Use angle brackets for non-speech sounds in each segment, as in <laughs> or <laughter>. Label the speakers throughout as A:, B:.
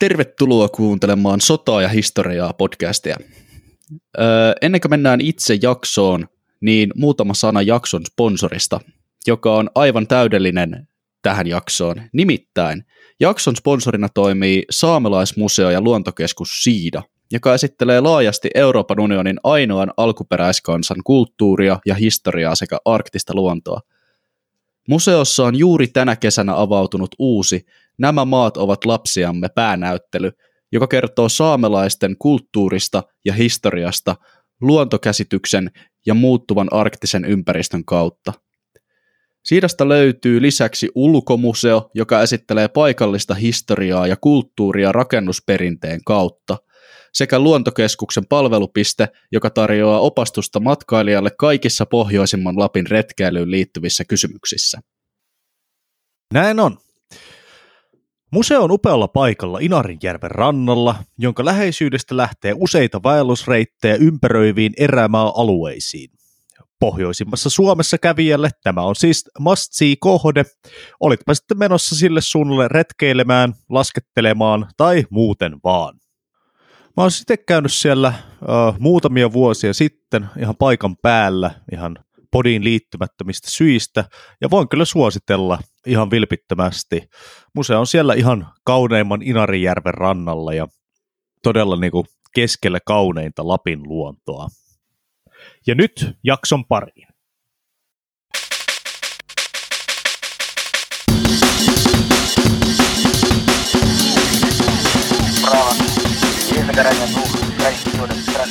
A: Tervetuloa kuuntelemaan Sotaa ja historiaa podcastia. Öö, ennen kuin mennään itse jaksoon, niin muutama sana jakson sponsorista, joka on aivan täydellinen tähän jaksoon. Nimittäin jakson sponsorina toimii Saamelaismuseo ja luontokeskus Siida, joka esittelee laajasti Euroopan unionin ainoan alkuperäiskansan kulttuuria ja historiaa sekä arktista luontoa. Museossa on juuri tänä kesänä avautunut uusi Nämä maat ovat lapsiamme päänäyttely, joka kertoo saamelaisten kulttuurista ja historiasta luontokäsityksen ja muuttuvan arktisen ympäristön kautta. Siidasta löytyy lisäksi ulkomuseo, joka esittelee paikallista historiaa ja kulttuuria rakennusperinteen kautta, sekä luontokeskuksen palvelupiste, joka tarjoaa opastusta matkailijalle kaikissa pohjoisimman Lapin retkeilyyn liittyvissä kysymyksissä.
B: Näin on. Museo on upealla paikalla Inarinjärven rannalla, jonka läheisyydestä lähtee useita vaellusreittejä ympäröiviin erämaa-alueisiin. Pohjoisimmassa Suomessa kävijälle tämä on siis must kohde, olitpa sitten menossa sille suunnalle retkeilemään, laskettelemaan tai muuten vaan. Mä oon sitten käynyt siellä uh, muutamia vuosia sitten ihan paikan päällä, ihan podiin liittymättömistä syistä, ja voin kyllä suositella ihan vilpittömästi. Museo on siellä ihan kauneimman Inarijärven rannalla ja todella niin kuin keskellä kauneinta Lapin luontoa. Ja nyt jakson pariin.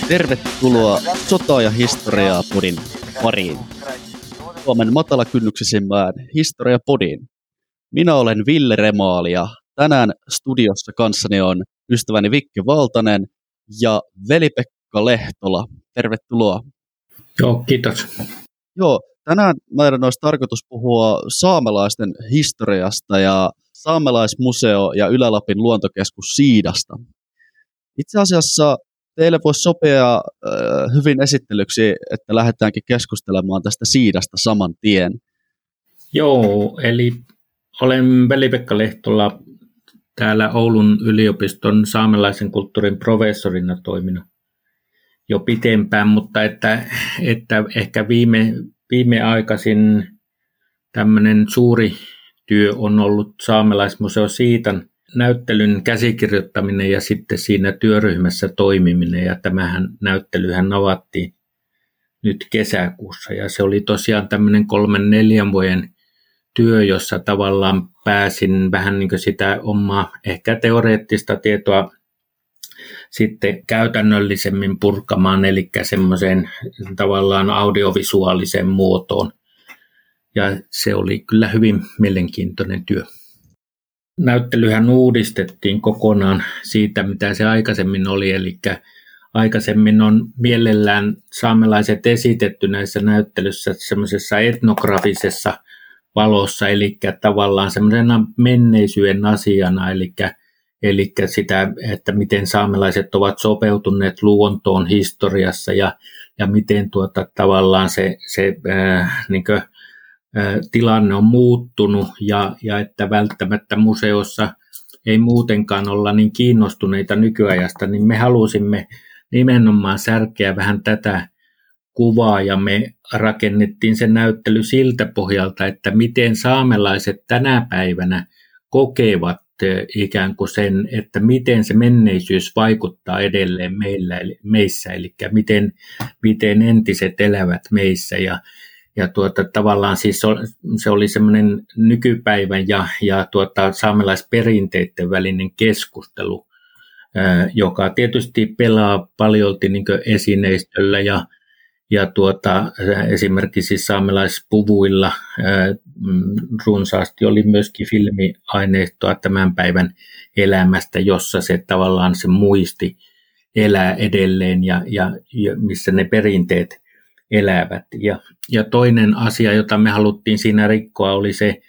A: Tervetuloa Sota- ja historiaa podin pariin. Suomen matalakynnyksisimmään historiapodiin. Minä olen Ville Remaali ja tänään studiossa kanssani on ystäväni Vikke Valtanen ja veli-Pekka Lehtola. Tervetuloa.
C: Joo, kiitos.
A: Joo, tänään meidän olisi tarkoitus puhua saamelaisten historiasta ja saamelaismuseo ja Ylä-Lapin luontokeskus Siidasta. Itse asiassa teille voisi sopia äh, hyvin esittelyksi, että lähdetäänkin keskustelemaan tästä siidasta saman tien.
C: Joo, eli olen Veli-Pekka Lehtola täällä Oulun yliopiston saamelaisen kulttuurin professorina toiminut jo pitempään, mutta että, että ehkä viime, viimeaikaisin tämmöinen suuri työ on ollut Saamelaismuseo Siitan näyttelyn käsikirjoittaminen ja sitten siinä työryhmässä toimiminen. Ja tämähän näyttelyhän avattiin nyt kesäkuussa. Ja se oli tosiaan tämmöinen kolmen neljän vuoden työ, jossa tavallaan pääsin vähän niin kuin sitä omaa ehkä teoreettista tietoa sitten käytännöllisemmin purkamaan, eli semmoiseen tavallaan audiovisuaaliseen muotoon. Ja se oli kyllä hyvin mielenkiintoinen työ näyttelyhän uudistettiin kokonaan siitä, mitä se aikaisemmin oli, eli aikaisemmin on mielellään saamelaiset esitetty näissä näyttelyssä semmoisessa etnografisessa valossa, eli tavallaan semmoisena menneisyyden asiana, eli, eli sitä, että miten saamelaiset ovat sopeutuneet luontoon historiassa ja, ja miten tuota, tavallaan se, se äh, niin kuin, tilanne on muuttunut ja, ja että välttämättä museossa ei muutenkaan olla niin kiinnostuneita nykyajasta, niin me halusimme nimenomaan särkeä vähän tätä kuvaa ja me rakennettiin se näyttely siltä pohjalta, että miten saamelaiset tänä päivänä kokevat ikään kuin sen, että miten se menneisyys vaikuttaa edelleen meillä, meissä, eli miten, miten entiset elävät meissä. Ja, ja tuota, tavallaan siis se oli semmoinen nykypäivän ja, ja tuota, saamelaisperinteiden välinen keskustelu, joka tietysti pelaa paljolti niin esineistöllä ja, ja tuota, esimerkiksi saamelaispuvuilla mm, runsaasti oli myöskin filmiaineistoa tämän päivän elämästä, jossa se tavallaan se muisti elää edelleen ja, ja, ja missä ne perinteet elävät. Ja, ja toinen asia, jota me haluttiin siinä rikkoa, oli se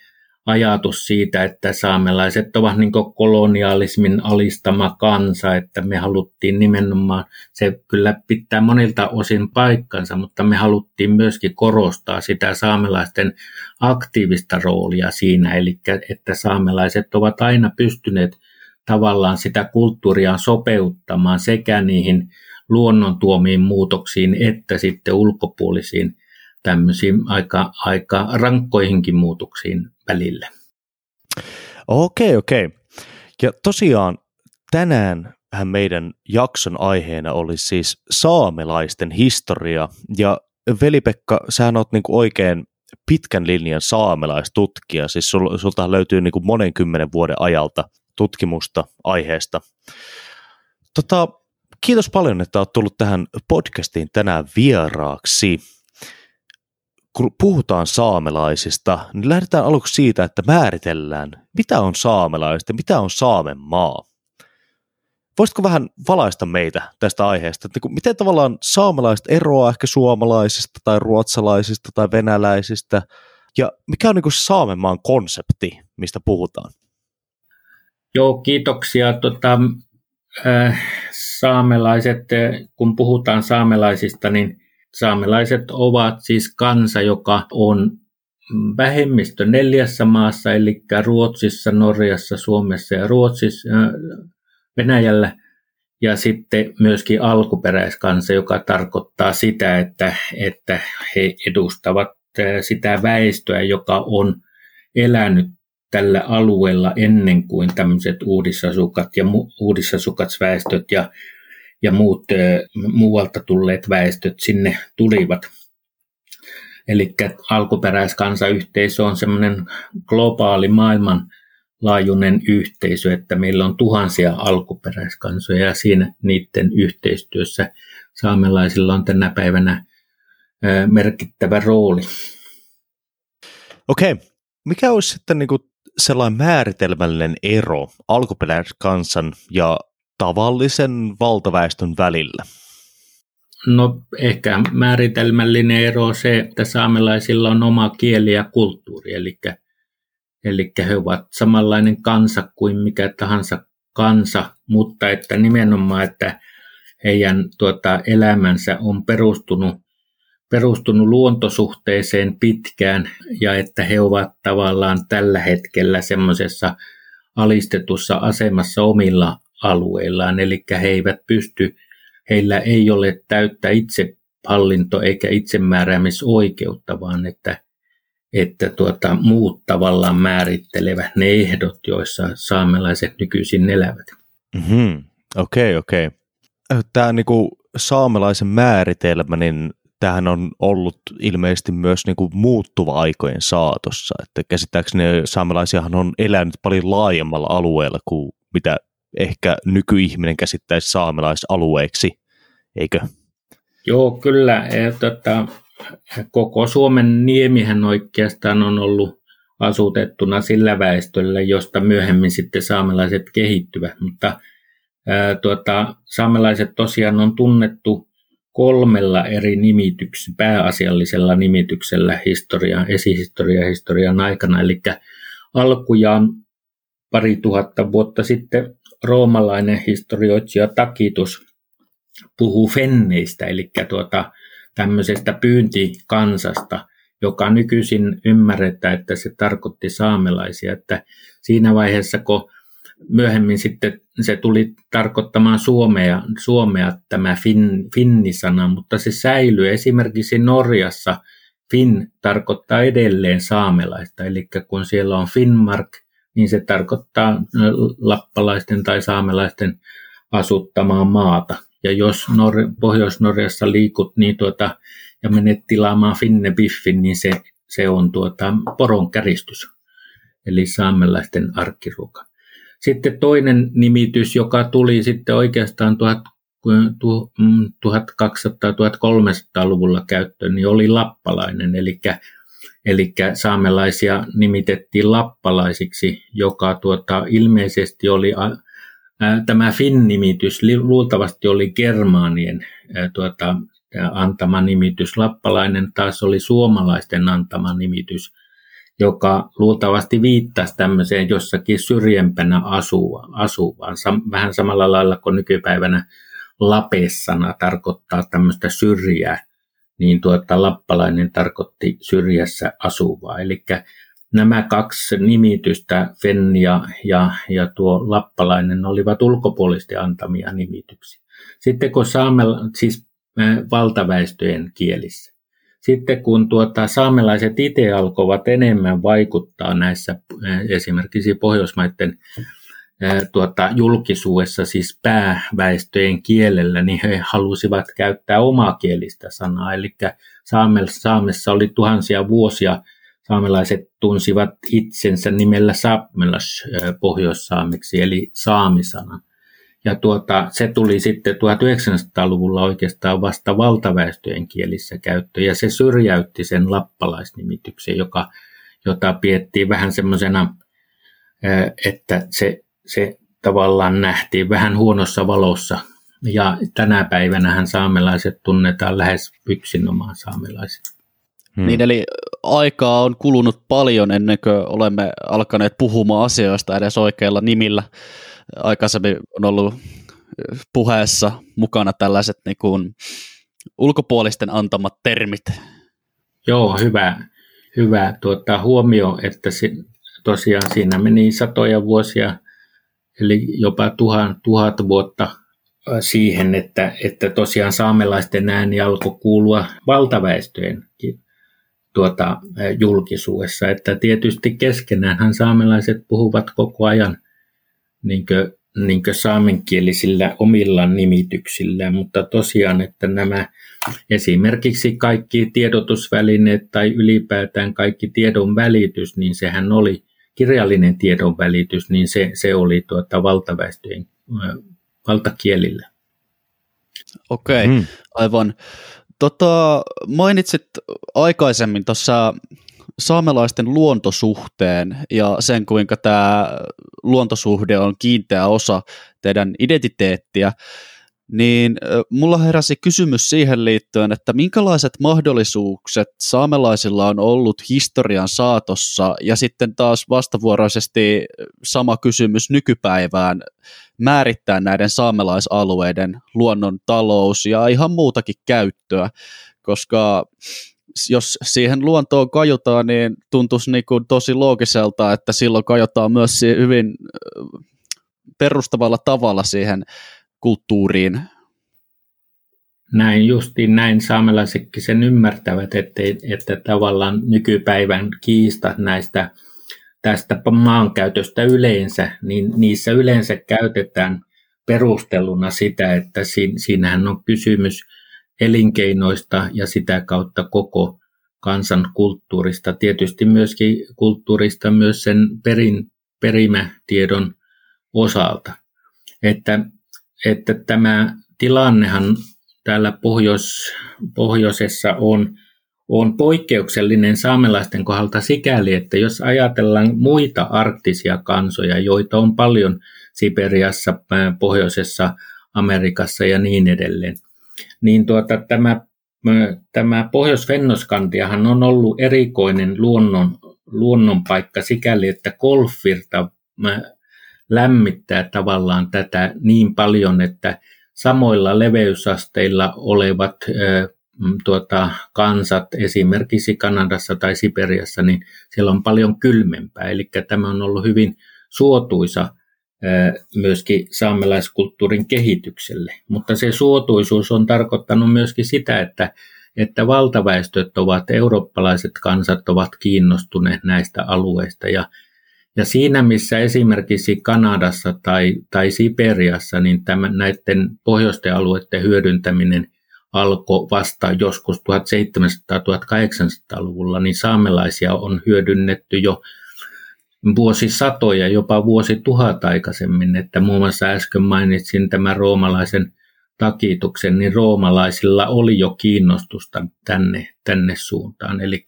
C: ajatus siitä, että saamelaiset ovat niin kolonialismin alistama kansa, että me haluttiin nimenomaan, se kyllä pitää monilta osin paikkansa, mutta me haluttiin myöskin korostaa sitä saamelaisten aktiivista roolia siinä, eli että saamelaiset ovat aina pystyneet tavallaan sitä kulttuuria sopeuttamaan sekä niihin luonnon tuomiin muutoksiin että sitten ulkopuolisiin tämmöisiin aika, aika rankkoihinkin muutoksiin välillä.
B: Okei, okei. Ja tosiaan tänään meidän jakson aiheena oli siis saamelaisten historia. Ja Veli-Pekka, sähän oot niinku oikein pitkän linjan saamelaistutkija, siis sul, sulta löytyy niinku monen kymmenen vuoden ajalta tutkimusta aiheesta. Tota, kiitos paljon, että olet tullut tähän podcastiin tänään vieraaksi. Kun puhutaan saamelaisista, niin lähdetään aluksi siitä, että määritellään, mitä on saamelaiset ja mitä on Saamen maa. Voisitko vähän valaista meitä tästä aiheesta, että niin miten tavallaan saamelaiset eroaa ehkä suomalaisista tai ruotsalaisista tai venäläisistä, ja mikä on niin Saamen maan konsepti, mistä puhutaan?
C: Joo, kiitoksia. Tota, äh, saamelaiset, kun puhutaan saamelaisista, niin saamelaiset ovat siis kansa, joka on vähemmistö neljässä maassa, eli Ruotsissa, Norjassa, Suomessa ja Ruotsissa, äh, Venäjällä, ja sitten myöskin alkuperäiskansa, joka tarkoittaa sitä, että, että he edustavat äh, sitä väestöä, joka on elänyt tällä alueella ennen kuin tämmöiset uudisasukat ja mu- uudisasukatsväestöt ja, ja muut muualta tulleet väestöt sinne tulivat. Eli alkuperäiskansayhteisö on semmoinen globaali maailmanlaajuinen yhteisö, että meillä on tuhansia alkuperäiskansoja ja siinä niiden yhteistyössä saamelaisilla on tänä päivänä merkittävä rooli.
B: Okei, mikä olisi sitten niin kuin sellainen määritelmällinen ero alkuperäiskansan ja tavallisen valtaväestön välillä?
C: No ehkä määritelmällinen ero on se, että saamelaisilla on oma kieli ja kulttuuri, eli, eli he ovat samanlainen kansa kuin mikä tahansa kansa, mutta että nimenomaan, että heidän tuota, elämänsä on perustunut perustunut luontosuhteeseen pitkään ja että he ovat tavallaan tällä hetkellä semmoisessa alistetussa asemassa omilla alueillaan, eli he eivät pysty, heillä ei ole täyttä itsehallinto eikä itsemääräämisoikeutta, vaan että, että tuota, muut tavallaan määrittelevät ne ehdot, joissa saamelaiset nykyisin elävät.
B: Mm-hmm. Okei, okei. Okay. Tämä saamelaisen määritelmä, niin tämähän on ollut ilmeisesti myös niin kuin muuttuva aikojen saatossa. Että käsittääkseni saamelaisiahan on elänyt paljon laajemmalla alueella kuin mitä ehkä nykyihminen käsittäisi saamelaisalueeksi, eikö?
C: Joo, kyllä. Ja, tota, koko Suomen niemihän oikeastaan on ollut asutettuna sillä väestöllä, josta myöhemmin sitten saamelaiset kehittyvät. Mutta ää, tuota, saamelaiset tosiaan on tunnettu kolmella eri nimityksellä, pääasiallisella nimityksellä historian, esihistoria historian aikana. Eli alkujaan pari tuhatta vuotta sitten roomalainen historioitsija Takitus puhuu fenneistä, eli tuota, tämmöisestä pyyntikansasta, joka nykyisin ymmärretään, että se tarkoitti saamelaisia. Että siinä vaiheessa, kun myöhemmin sitten se tuli tarkoittamaan Suomea, Suomea tämä fin, finnisana, mutta se säilyy. Esimerkiksi Norjassa fin tarkoittaa edelleen saamelaista, eli kun siellä on Finnmark, niin se tarkoittaa lappalaisten tai saamelaisten asuttamaa maata. Ja jos Nor- Pohjois-Norjassa liikut niin tuota, ja menet tilaamaan Finne Biffin, niin se, se on tuota, poron käristys, eli saamelaisten arkkiruoka. Sitten toinen nimitys, joka tuli sitten oikeastaan 1200-1300-luvulla käyttöön, niin oli lappalainen, eli, eli saamelaisia nimitettiin lappalaisiksi, joka tuota, ilmeisesti oli ää, tämä Finn-nimitys, luultavasti oli germaanien ää, tuota, antama nimitys. Lappalainen taas oli suomalaisten antama nimitys joka luultavasti viittasi tämmöiseen jossakin syrjempänä asuvaan, asuvaan. vähän samalla lailla kuin nykypäivänä lapessana tarkoittaa tämmöistä syrjää, niin tuota, lappalainen tarkoitti syrjässä asuvaa. Eli nämä kaksi nimitystä, Fennia ja, ja tuo Lappalainen, olivat ulkopuolisesti antamia nimityksiä. Sitten kun saamella, siis valtaväestöjen kielissä. Sitten kun tuota, saamelaiset itse alkoivat enemmän vaikuttaa näissä esimerkiksi Pohjoismaiden tuota, julkisuudessa, siis pääväestöjen kielellä, niin he halusivat käyttää omakielistä sanaa. Eli Saamessa oli tuhansia vuosia saamelaiset tunsivat itsensä nimellä Saamelas pohjoissaamiksi, eli saamisana. Ja tuota, se tuli sitten 1900-luvulla oikeastaan vasta valtaväestöjen kielissä käyttöön, ja se syrjäytti sen lappalaisnimityksen, joka, jota piettiin vähän semmoisena, että se, se tavallaan nähtiin vähän huonossa valossa. Ja tänä päivänä saamelaiset tunnetaan lähes yksinomaan saamelaisina.
A: Hmm. Niin eli aikaa on kulunut paljon ennen kuin olemme alkaneet puhumaan asioista edes oikeilla nimillä. Aikaisemmin on ollut puheessa mukana tällaiset niin kuin ulkopuolisten antamat termit.
C: Joo, hyvä, hyvä tuota, huomio, että si, tosiaan siinä meni satoja vuosia, eli jopa tuhat, tuhat vuotta siihen, että, että tosiaan saamelaisten ääni alkoi kuulua valtaväestöjen tuota, julkisuudessa. Että tietysti keskenään saamelaiset puhuvat koko ajan niin kuin, niin kuin saamenkielisillä omilla nimityksillä, mutta tosiaan, että nämä esimerkiksi kaikki tiedotusvälineet tai ylipäätään kaikki tiedon välitys, niin sehän oli kirjallinen tiedon välitys, niin se, se oli tuota valtaväestöjen valtakielillä.
A: Okei, okay, hmm. aivan. Tota, mainitsit aikaisemmin tuossa saamelaisten luontosuhteen ja sen, kuinka tämä luontosuhde on kiinteä osa teidän identiteettiä, niin mulla heräsi kysymys siihen liittyen, että minkälaiset mahdollisuukset saamelaisilla on ollut historian saatossa ja sitten taas vastavuoroisesti sama kysymys nykypäivään määrittää näiden saamelaisalueiden luonnon talous ja ihan muutakin käyttöä, koska jos siihen luontoon kajotaan, niin tuntuisi niin kuin tosi loogiselta, että silloin kajotaan myös hyvin perustavalla tavalla siihen kulttuuriin.
C: Näin justiin näin saamelaisetkin sen ymmärtävät, että, että tavallaan nykypäivän kiistat näistä tästä maankäytöstä yleensä, niin niissä yleensä käytetään perusteluna sitä, että siinähän on kysymys elinkeinoista ja sitä kautta koko kansan kulttuurista. Tietysti myöskin kulttuurista myös sen perin, perimätiedon osalta. Että, että tämä tilannehan täällä pohjois, pohjoisessa on on poikkeuksellinen saamelaisten kohdalta sikäli, että jos ajatellaan muita arktisia kansoja, joita on paljon Siperiassa, pohjoisessa Amerikassa ja niin edelleen, niin tuota, tämä, tämä Pohjois-Fennoskandiahan on ollut erikoinen luonnon, luonnonpaikka sikäli, että golfvirta lämmittää tavallaan tätä niin paljon, että samoilla leveysasteilla olevat tuota, kansat, esimerkiksi Kanadassa tai Siperiassa, niin siellä on paljon kylmempää. Eli tämä on ollut hyvin suotuisa myöskin saamelaiskulttuurin kehitykselle. Mutta se suotuisuus on tarkoittanut myöskin sitä, että, että valtaväestöt ovat, eurooppalaiset kansat ovat kiinnostuneet näistä alueista. Ja, ja siinä, missä esimerkiksi Kanadassa tai, tai Siperiassa, niin tämän, näiden pohjoisten alueiden hyödyntäminen – alkoi vasta joskus 1700-1800-luvulla, niin saamelaisia on hyödynnetty jo vuosisatoja, jopa vuosituhat aikaisemmin, että muun muassa äsken mainitsin tämän roomalaisen takituksen, niin roomalaisilla oli jo kiinnostusta tänne, tänne suuntaan. Eli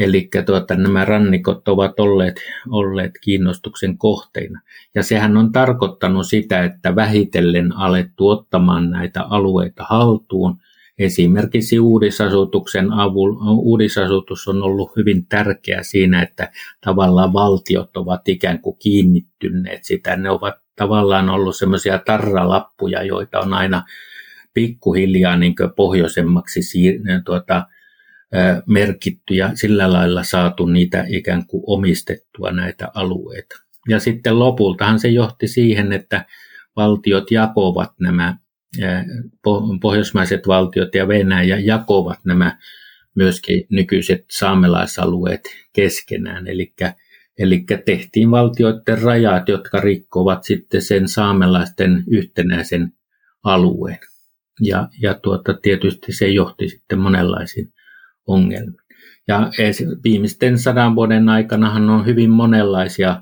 C: Eli tuota, nämä rannikot ovat olleet, olleet kiinnostuksen kohteina. Ja sehän on tarkoittanut sitä, että vähitellen alettu ottamaan näitä alueita haltuun. Esimerkiksi uudisasutuksen avulla, uudisasutus on ollut hyvin tärkeä siinä, että tavallaan valtiot ovat ikään kuin kiinnittyneet sitä. Ne ovat tavallaan ollut semmoisia tarralappuja, joita on aina pikkuhiljaa niin pohjoisemmaksi siir- tuota, merkitty ja sillä lailla saatu niitä ikään kuin omistettua näitä alueita. Ja sitten lopultahan se johti siihen, että valtiot jakovat nämä, pohjoismaiset valtiot ja Venäjä jakovat nämä myöskin nykyiset saamelaisalueet keskenään. Eli Eli tehtiin valtioiden rajat, jotka rikkovat sitten sen saamelaisten yhtenäisen alueen. Ja, ja tuota, tietysti se johti sitten monenlaisiin ongelmiin. Ja viimeisten sadan vuoden aikanahan on hyvin monenlaisia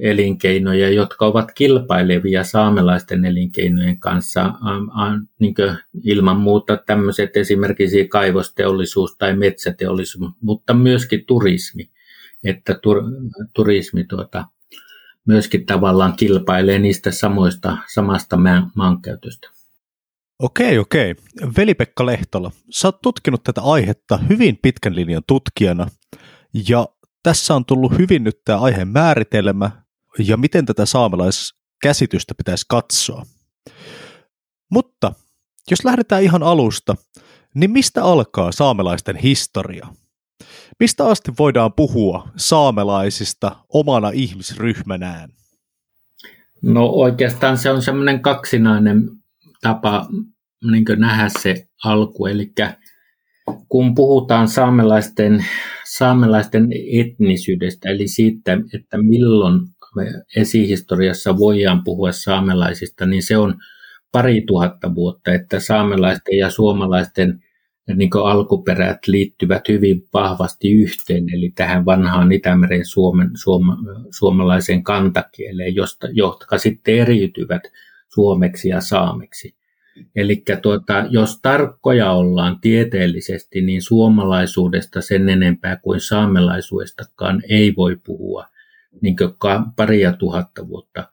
C: elinkeinoja, jotka ovat kilpailevia saamelaisten elinkeinojen kanssa. Niin ilman muuta tämmöiset esimerkiksi kaivosteollisuus tai metsäteollisuus, mutta myöskin turismi. Että tur, turismi tuota, myöskin tavallaan kilpailee niistä samoista, samasta maankäytöstä.
B: Okei, okei. Veli-Pekka Lehtola, sä oot tutkinut tätä aihetta hyvin pitkän linjan tutkijana, ja tässä on tullut hyvin nyt tämä aiheen määritelmä, ja miten tätä saamelaiskäsitystä pitäisi katsoa. Mutta jos lähdetään ihan alusta, niin mistä alkaa saamelaisten historia? Mistä asti voidaan puhua saamelaisista omana ihmisryhmänään?
C: No oikeastaan se on semmoinen kaksinainen tapa niin nähdä se alku. Eli kun puhutaan saamelaisten, saamelaisten etnisyydestä, eli siitä, että milloin esihistoriassa voidaan puhua saamelaisista, niin se on pari tuhatta vuotta, että saamelaisten ja suomalaisten niin alkuperät liittyvät hyvin vahvasti yhteen, eli tähän vanhaan Itämeren suomen, suoma, suomalaiseen kantakieleen, josta, jotka sitten eriytyvät suomeksi ja saameksi. Eli tuota, jos tarkkoja ollaan tieteellisesti, niin suomalaisuudesta sen enempää kuin saamelaisuudestakaan ei voi puhua niin paria tuhatta vuotta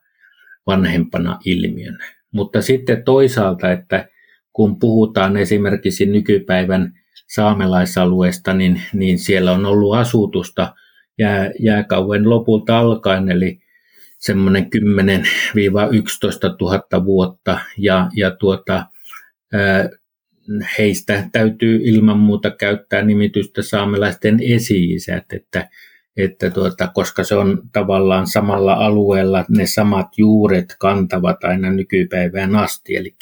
C: vanhempana ilmiönä. Mutta sitten toisaalta, että kun puhutaan esimerkiksi nykypäivän saamelaisalueesta, niin, niin siellä on ollut asutusta jää, jääkauden lopulta alkaen, eli semmoinen 10-11 000 vuotta, ja, ja tuota, heistä täytyy ilman muuta käyttää nimitystä saamelaisten esi-isät, että, että tuota, koska se on tavallaan samalla alueella, ne samat juuret kantavat aina nykypäivään asti, eli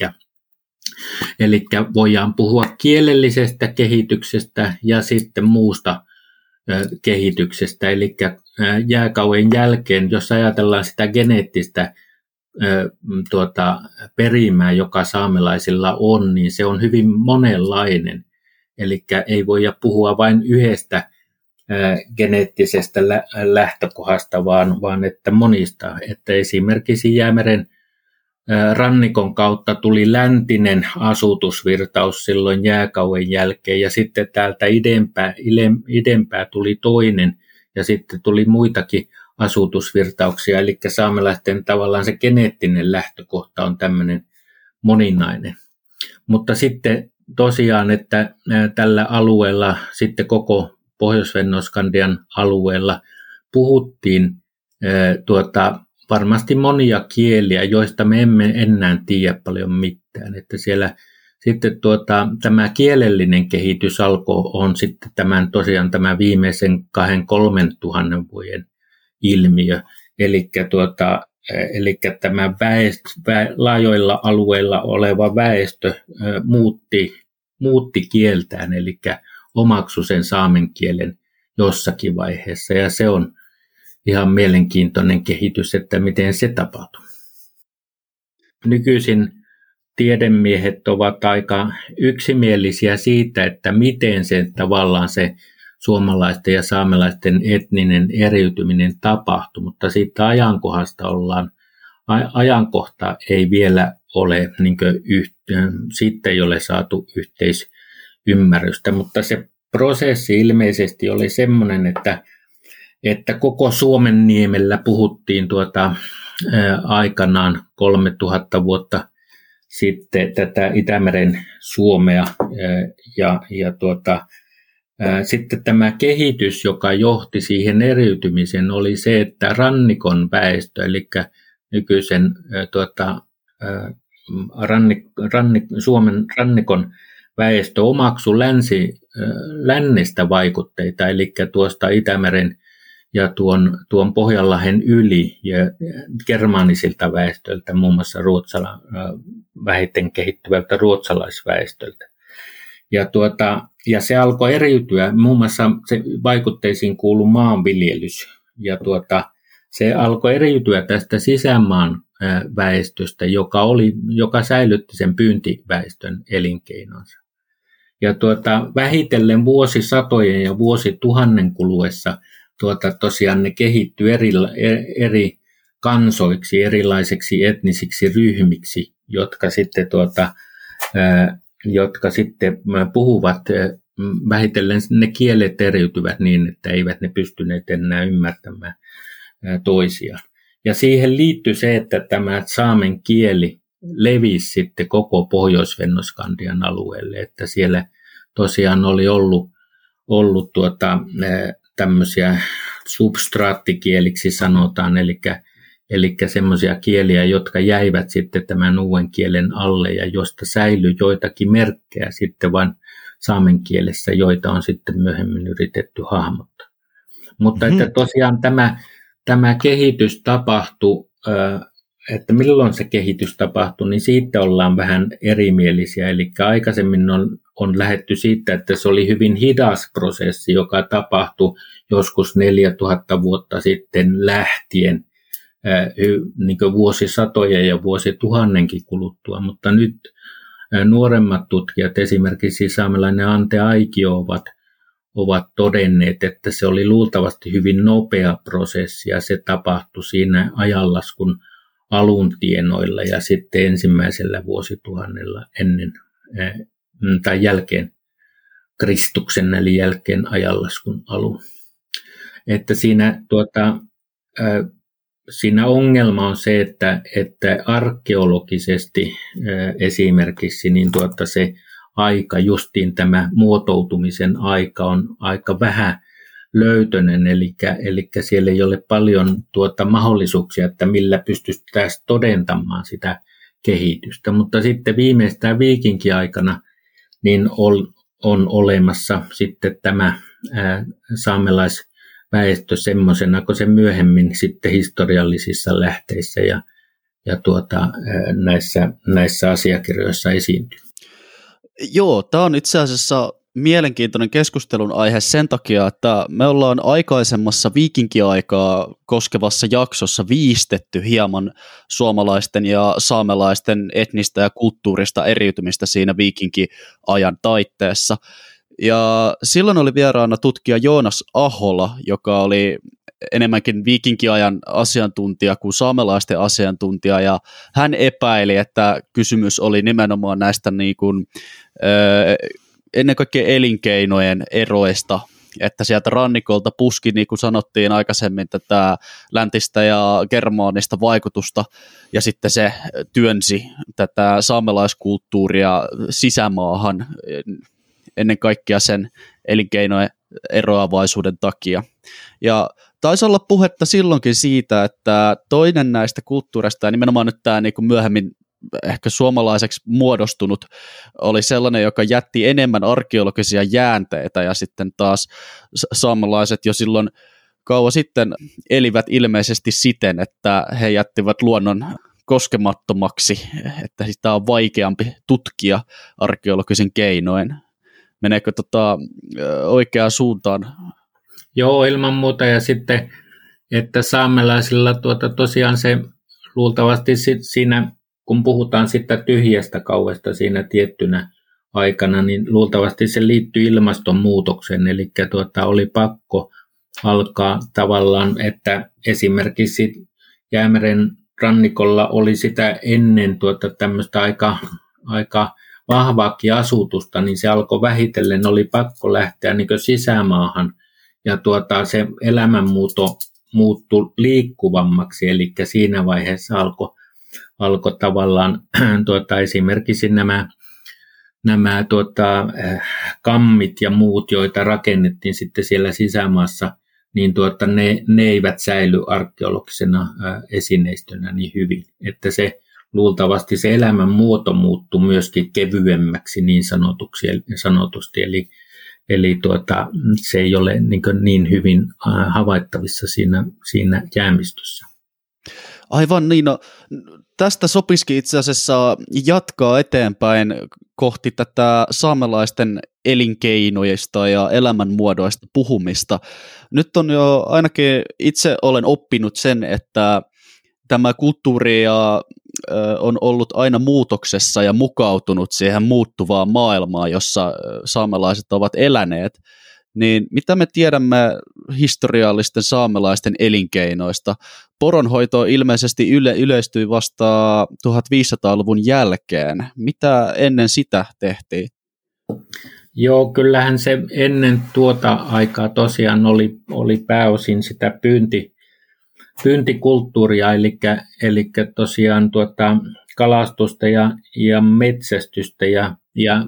C: Eli voidaan puhua kielellisestä kehityksestä ja sitten muusta kehityksestä. Eli jääkauden jälkeen, jos ajatellaan sitä geneettistä tuota, perimää, joka saamelaisilla on, niin se on hyvin monenlainen. Eli ei voida puhua vain yhdestä geneettisestä lähtökohdasta, vaan, vaan että monista. Että esimerkiksi Jäämeren rannikon kautta tuli läntinen asutusvirtaus silloin jääkauden jälkeen ja sitten täältä idempää, idempää tuli toinen ja sitten tuli muitakin asutusvirtauksia, eli saamelaisten tavallaan se geneettinen lähtökohta on tämmöinen moninainen. Mutta sitten tosiaan, että tällä alueella, sitten koko pohjois alueella puhuttiin tuota, varmasti monia kieliä, joista me emme enää tiedä paljon mitään. Että siellä sitten tuota, tämä kielellinen kehitys alkoi on sitten tämän tosiaan tämä viimeisen kahden kolmen tuhannen vuoden ilmiö. Eli tuota, Eli tämä väestö, vä, laajoilla alueilla oleva väestö muutti, muutti kieltään, eli omaksu sen saamen kielen jossakin vaiheessa. Ja se on ihan mielenkiintoinen kehitys, että miten se tapahtuu. Nykyisin tiedemiehet ovat aika yksimielisiä siitä, että miten se tavallaan se suomalaisten ja saamelaisten etninen eriytyminen tapahtui, mutta siitä ajankohdasta ollaan, ajankohta ei vielä ole, niin yhteen, siitä ei ole saatu yhteisymmärrystä, mutta se prosessi ilmeisesti oli sellainen, että että koko Suomen niemellä puhuttiin tuota, ää, aikanaan 3000 vuotta sitten tätä Itämeren Suomea ää, ja, ja tuota, ää, sitten tämä kehitys, joka johti siihen eriytymiseen, oli se, että rannikon väestö, eli nykyisen ää, tuota, ää, rannik, rannik, Suomen rannikon väestö omaksu länsi, lännestä vaikutteita, eli tuosta Itämeren ja tuon, tuon Pohjanlahen yli ja germaanisilta väestöiltä, muun muassa ruotsala, vähiten kehittyvältä ruotsalaisväestöltä. Ja, tuota, ja se alkoi eriytyä, muun muassa se vaikutteisiin kuului maanviljelys. Ja tuota, se alkoi eriytyä tästä sisämaan väestöstä, joka, oli, joka säilytti sen pyyntiväestön elinkeinonsa. Ja tuota, vähitellen vuosisatojen ja vuosituhannen kuluessa tuota, tosiaan ne kehittyi eri, eri kansoiksi, erilaiseksi etnisiksi ryhmiksi, jotka sitten, tuota, jotka sitten puhuvat vähitellen ne kielet eriytyvät niin, että eivät ne pystyneet enää ymmärtämään toisiaan. Ja siihen liittyy se, että tämä saamen kieli levisi sitten koko pohjois alueelle, että siellä tosiaan oli ollut, ollut tuota, tämmöisiä substraattikieliksi sanotaan, eli, eli semmoisia kieliä, jotka jäivät sitten tämän uuden kielen alle ja josta säilyi joitakin merkkejä sitten vain saamen kielessä, joita on sitten myöhemmin yritetty hahmottaa. Mutta mm-hmm. että tosiaan tämä, tämä kehitys tapahtui, että milloin se kehitys tapahtui, niin siitä ollaan vähän erimielisiä. Eli aikaisemmin on, on lähetty siitä, että se oli hyvin hidas prosessi, joka tapahtui joskus 4000 vuotta sitten lähtien, niin vuosisatoja ja vuosituhannenkin kuluttua, mutta nyt nuoremmat tutkijat, esimerkiksi saamelainen Ante Aikio, ovat ovat todenneet, että se oli luultavasti hyvin nopea prosessi ja se tapahtui siinä ajanlaskun alun tienoilla ja sitten ensimmäisellä vuosituhannella ennen tai jälkeen Kristuksen eli jälkeen ajanlaskun alun. Että siinä, tuota, siinä ongelma on se, että, että arkeologisesti esimerkiksi niin tuota se aika, justiin tämä muotoutumisen aika on aika vähän löytönen, eli, eli siellä ei ole paljon tuota mahdollisuuksia, että millä pystyttäisiin todentamaan sitä kehitystä. Mutta sitten viimeistään viikinkiaikana niin on, on olemassa sitten tämä saamelaisväestö semmoisena kuin se myöhemmin sitten historiallisissa lähteissä ja, ja tuota, näissä, näissä asiakirjoissa esiintyy.
A: Joo, tämä on itse asiassa mielenkiintoinen keskustelun aihe sen takia, että me ollaan aikaisemmassa viikinkiaikaa koskevassa jaksossa viistetty hieman suomalaisten ja saamelaisten etnistä ja kulttuurista eriytymistä siinä viikinkiajan taitteessa. Ja silloin oli vieraana tutkija Joonas Ahola, joka oli enemmänkin viikinkiajan asiantuntija kuin saamelaisten asiantuntija, ja hän epäili, että kysymys oli nimenomaan näistä niin kuin, ennen kaikkea elinkeinojen eroista, että sieltä rannikolta puski, niin kuin sanottiin aikaisemmin, tätä läntistä ja germaanista vaikutusta, ja sitten se työnsi tätä saamelaiskulttuuria sisämaahan ennen kaikkea sen elinkeinojen eroavaisuuden takia. Ja taisi olla puhetta silloinkin siitä, että toinen näistä kulttuureista, ja nimenomaan nyt tämä niin kuin myöhemmin ehkä suomalaiseksi muodostunut, oli sellainen, joka jätti enemmän arkeologisia jäänteitä, ja sitten taas saamelaiset jo silloin kauan sitten elivät ilmeisesti siten, että he jättivät luonnon koskemattomaksi, että sitä on vaikeampi tutkia arkeologisen keinoin. Meneekö tota, oikeaan suuntaan
C: Joo, ilman muuta. Ja sitten, että saamelaisilla tuota, tosiaan se luultavasti siinä, kun puhutaan sitä tyhjästä kauesta siinä tiettynä aikana, niin luultavasti se liittyy ilmastonmuutokseen. Eli tuota, oli pakko alkaa tavallaan, että esimerkiksi Jäämeren rannikolla oli sitä ennen tuota tämmöistä aika, aika vahvaakin asutusta, niin se alkoi vähitellen, oli pakko lähteä niin sisämaahan – ja tuota, se elämänmuuto muuttui liikkuvammaksi, eli siinä vaiheessa alkoi alko tavallaan <clears throat> tuota, esimerkiksi nämä, nämä tuota, kammit ja muut, joita rakennettiin sitten siellä sisämaassa, niin tuota, ne, ne eivät säily arkeologisena esineistönä niin hyvin. Että se luultavasti se elämän muoto muuttui myöskin kevyemmäksi niin sanotuksi, sanotusti, eli, eli tuota, se ei ole niin, niin hyvin havaittavissa siinä, siinä jäämistössä.
A: Aivan niin, no, tästä sopisikin itse asiassa jatkaa eteenpäin kohti tätä saamelaisten elinkeinoista ja elämänmuodoista puhumista. Nyt on jo ainakin itse olen oppinut sen, että tämä kulttuuri ja, ö, on ollut aina muutoksessa ja mukautunut siihen muuttuvaan maailmaan, jossa saamelaiset ovat eläneet niin mitä me tiedämme historiallisten saamelaisten elinkeinoista? Poronhoito ilmeisesti yle, yleistyi vasta 1500-luvun jälkeen. Mitä ennen sitä tehtiin?
C: Joo, kyllähän se ennen tuota aikaa tosiaan oli, oli pääosin sitä pyynti, pyyntikulttuuria, eli, eli tosiaan tuota, kalastusta ja, ja metsästystä ja, ja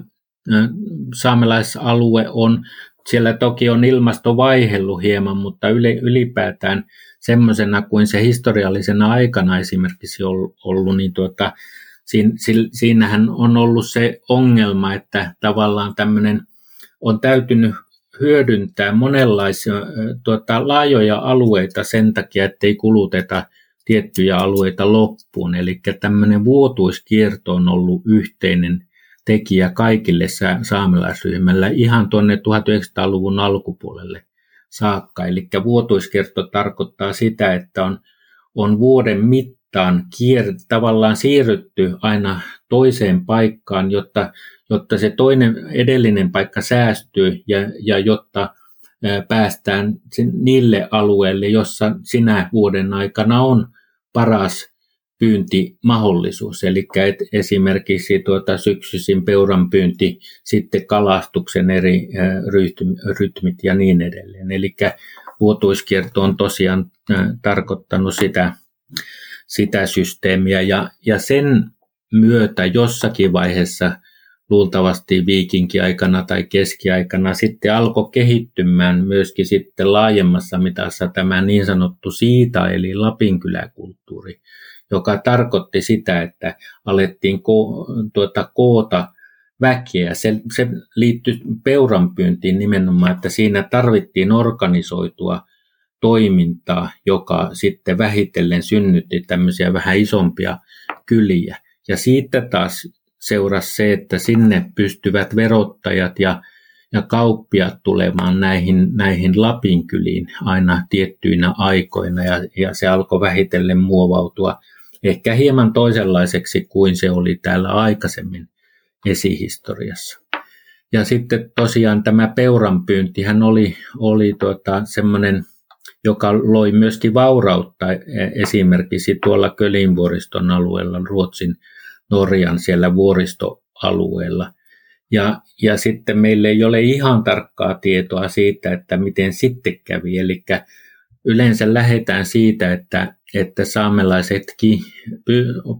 C: saamelaisalue on siellä toki on ilmasto vaihdellut hieman, mutta ylipäätään semmoisena kuin se historiallisena aikana esimerkiksi ollut, niin tuota, siinähän on ollut se ongelma, että tavallaan tämmöinen on täytynyt hyödyntää monenlaisia tuota, laajoja alueita sen takia, ettei kuluteta tiettyjä alueita loppuun. Eli tämmöinen vuotuiskierto on ollut yhteinen tekijä kaikille saamelaisryhmällä ihan tuonne 1900-luvun alkupuolelle saakka. Eli vuotuiskerto tarkoittaa sitä, että on, on vuoden mittaan kier, tavallaan siirrytty aina toiseen paikkaan, jotta, jotta se toinen edellinen paikka säästyy ja, ja jotta päästään niille alueille, jossa sinä vuoden aikana on paras pyyntimahdollisuus, eli esimerkiksi tuota syksyisin peuran pyynti, sitten kalastuksen eri rytmit ja niin edelleen. Eli vuotuiskierto on tosiaan tarkoittanut sitä, sitä systeemiä. Ja, ja sen myötä jossakin vaiheessa luultavasti viikinkiaikana tai keskiaikana sitten alkoi kehittymään myöskin sitten laajemmassa mitassa tämä niin sanottu siita eli Lapinkyläkulttuuri, joka tarkoitti sitä, että alettiin ko- tuota, koota väkeä. Se, se liittyi peuranpyyntiin nimenomaan, että siinä tarvittiin organisoitua toimintaa, joka sitten vähitellen synnytti tämmöisiä vähän isompia kyliä. Ja siitä taas seurasi se, että sinne pystyvät verottajat ja, ja kauppiat tulemaan näihin, näihin Lapin kyliin aina tiettyinä aikoina ja, ja se alkoi vähitellen muovautua ehkä hieman toisenlaiseksi kuin se oli täällä aikaisemmin esihistoriassa. Ja sitten tosiaan tämä peuranpyyntihän oli, oli tuota, semmoinen, joka loi myöskin vaurautta e, esimerkiksi tuolla Kölinvuoriston alueella, Ruotsin, Norjan siellä vuoristoalueella. Ja, ja sitten meille ei ole ihan tarkkaa tietoa siitä, että miten sitten kävi. Eli yleensä lähdetään siitä, että, että saamelaisetkin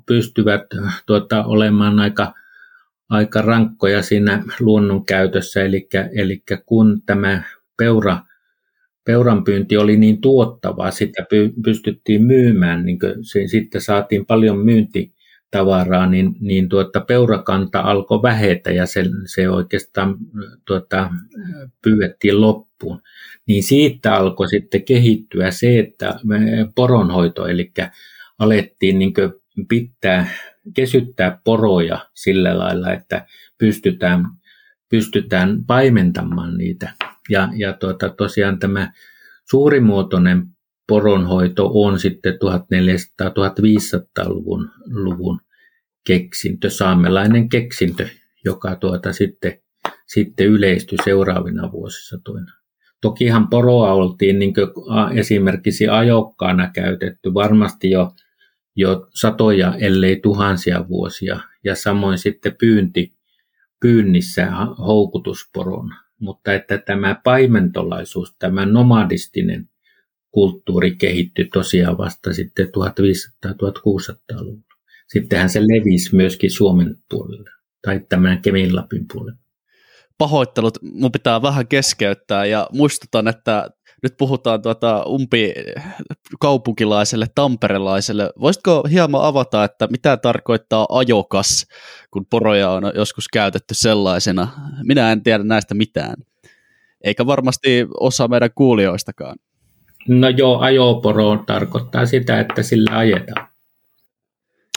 C: pystyvät tuota, olemaan aika, aika rankkoja siinä luonnon käytössä, eli, eli kun tämä peura, peuranpyynti oli niin tuottavaa, sitä pystyttiin myymään, niin se, sitten saatiin paljon myyntitavaraa, niin, niin tuota, peurakanta alkoi vähetä ja se, se oikeastaan tuota, pyydettiin loppuun niin siitä alkoi sitten kehittyä se, että poronhoito, eli alettiin niin pitää, kesyttää poroja sillä lailla, että pystytään, pystytään paimentamaan niitä. Ja, ja tuota, tosiaan tämä suurimuotoinen poronhoito on sitten 1400-1500-luvun luvun keksintö, saamelainen keksintö, joka tuota sitten, sitten yleistyi seuraavina vuosisatoina. Tokihan poroa oltiin niin esimerkiksi ajokkaana käytetty varmasti jo, jo satoja, ellei tuhansia vuosia. Ja samoin sitten pyynti, pyynnissä houkutusporona. Mutta että tämä paimentolaisuus, tämä nomadistinen kulttuuri kehittyi tosiaan vasta sitten 1500-1600-luvulla. Sittenhän se levisi myöskin Suomen puolelle tai tämän Keminlapin puolelle
A: pahoittelut, mun pitää vähän keskeyttää ja muistutan, että nyt puhutaan tuota umpi kaupunkilaiselle, tamperelaiselle. Voisitko hieman avata, että mitä tarkoittaa ajokas, kun poroja on joskus käytetty sellaisena? Minä en tiedä näistä mitään. Eikä varmasti osa meidän kuulijoistakaan.
C: No joo, ajoporo tarkoittaa sitä, että sillä ajetaan.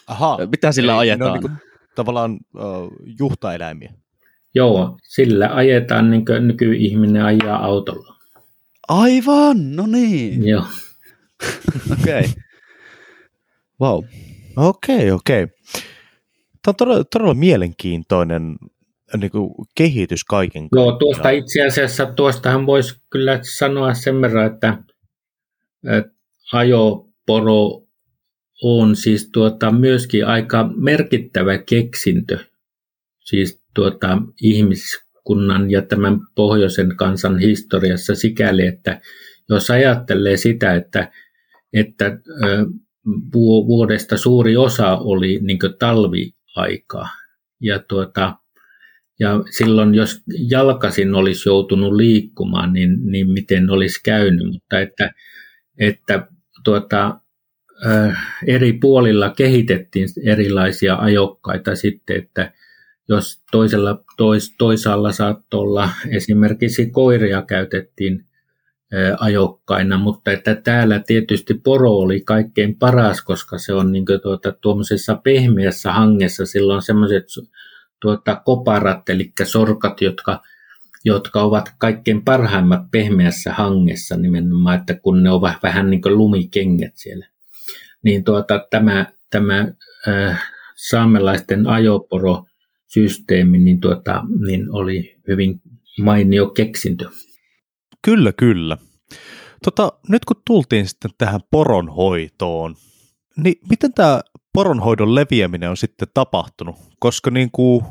A: Aha. Mitä sillä Eli ajetaan?
B: niin kuin, tavallaan uh, juhtaeläimiä.
C: Joo, sillä ajetaan niin kuin nykyihminen ajaa autolla.
A: Aivan, no niin.
C: Joo. <laughs>
A: Okei. okay. Wow.
B: Okei, okay, okei. Okay. Tämä on todella, todella mielenkiintoinen niin kuin kehitys kaiken
C: kaikkiaan. Joo, tuosta itse asiassa tuostahan voisi kyllä sanoa sen verran, että, että ajoporo on siis tuota, myöskin aika merkittävä keksintö siis tuota, ihmiskunnan ja tämän pohjoisen kansan historiassa sikäli, että jos ajattelee sitä, että, että vuodesta suuri osa oli niin talviaikaa ja, tuota, ja silloin jos jalkasin olisi joutunut liikkumaan, niin, niin miten olisi käynyt, mutta että, että tuota, eri puolilla kehitettiin erilaisia ajokkaita sitten, että jos toisella, tois, toisaalla saattoi olla esimerkiksi koiria käytettiin ajokkaina, mutta että täällä tietysti poro oli kaikkein paras, koska se on niin tuota, tuommoisessa pehmeässä hangessa, silloin semmoiset tuota, koparat, eli sorkat, jotka, jotka ovat kaikkein parhaimmat pehmeässä hangessa nimenomaan, että kun ne ovat vähän niin kuin lumikengät siellä. Niin tuota, tämä, tämä äh, saamelaisten ajoporo systeemi, niin, tuota, niin oli hyvin mainio keksintö.
B: Kyllä, kyllä. Tota, nyt kun tultiin sitten tähän poronhoitoon, niin miten tämä poronhoidon leviäminen on sitten tapahtunut? Koska niin kuin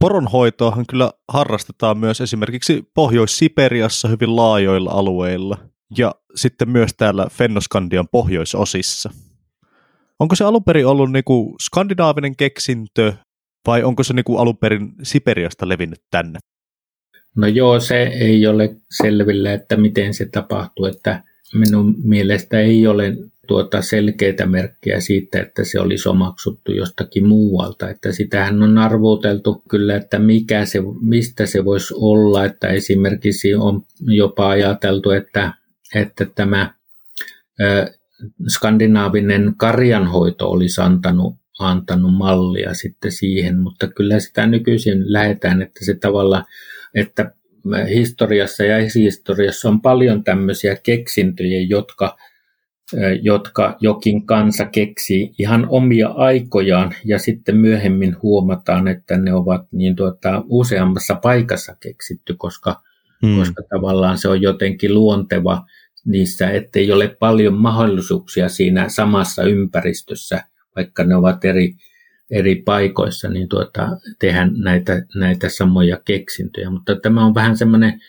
B: poronhoitoahan kyllä harrastetaan myös esimerkiksi Pohjois-Siperiassa hyvin laajoilla alueilla ja sitten myös täällä Fennoskandian pohjoisosissa. Onko se alun perin ollut niin kuin skandinaavinen keksintö vai onko se niin alun perin Siperiasta levinnyt tänne?
C: No joo, se ei ole selvillä, että miten se tapahtuu, että minun mielestä ei ole tuota selkeitä merkkejä siitä, että se olisi omaksuttu jostakin muualta. Että sitähän on arvoteltu kyllä, että mikä se, mistä se voisi olla, että esimerkiksi on jopa ajateltu, että, että tämä ö, skandinaavinen karjanhoito olisi antanut antanut mallia sitten siihen, mutta kyllä sitä nykyisin lähetään, että se tavalla, että historiassa ja esihistoriassa on paljon tämmöisiä keksintöjä, jotka, jotka jokin kansa keksi ihan omia aikojaan ja sitten myöhemmin huomataan, että ne ovat niin tuota, useammassa paikassa keksitty, koska, hmm. koska tavallaan se on jotenkin luonteva niissä, ettei ole paljon mahdollisuuksia siinä samassa ympäristössä – vaikka ne ovat eri, eri paikoissa, niin tuota, tehdä näitä, näitä samoja keksintöjä. Mutta tämä on vähän semmoinen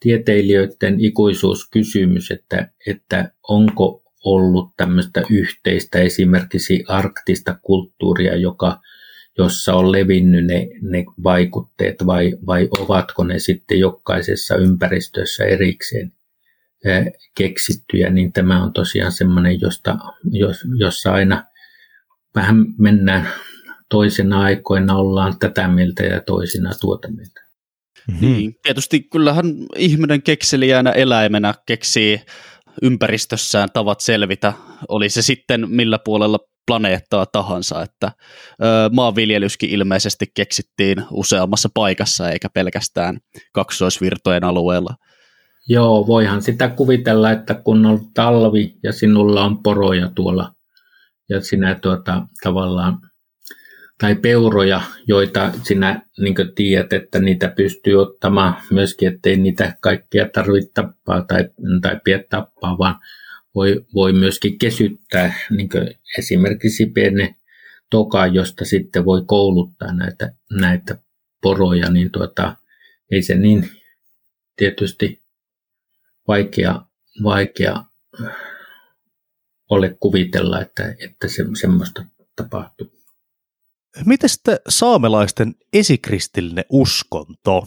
C: tieteilijöiden ikuisuuskysymys, että, että onko ollut tämmöistä yhteistä esimerkiksi arktista kulttuuria, joka, jossa on levinnyt ne, ne vaikutteet vai, vai ovatko ne sitten jokaisessa ympäristössä erikseen keksittyjä, niin tämä on tosiaan semmoinen, josta, jossa aina vähän mennään toisina aikoina ollaan tätä mieltä ja toisina tuota mieltä.
A: Mm-hmm. Niin, tietysti kyllähän ihminen kekseliäänä eläimenä keksii ympäristössään tavat selvitä, oli se sitten millä puolella planeettaa tahansa, että ö, maanviljelyskin ilmeisesti keksittiin useammassa paikassa eikä pelkästään kaksoisvirtojen alueella.
C: Joo, voihan sitä kuvitella, että kun on talvi ja sinulla on poroja tuolla ja sinä tuota, tavallaan, tai peuroja, joita sinä niin tiedät, että niitä pystyy ottamaan myöskin, ettei niitä kaikkia tarvitse tappaa tai, tai pidä tappaa, vaan voi, voi myöskin kesyttää niin esimerkiksi pienen toka, josta sitten voi kouluttaa näitä, näitä poroja, niin tuota, ei se niin tietysti vaikea, vaikea ole kuvitella, että, että se, semmoista tapahtuu.
B: Miten sitten saamelaisten esikristillinen uskonto?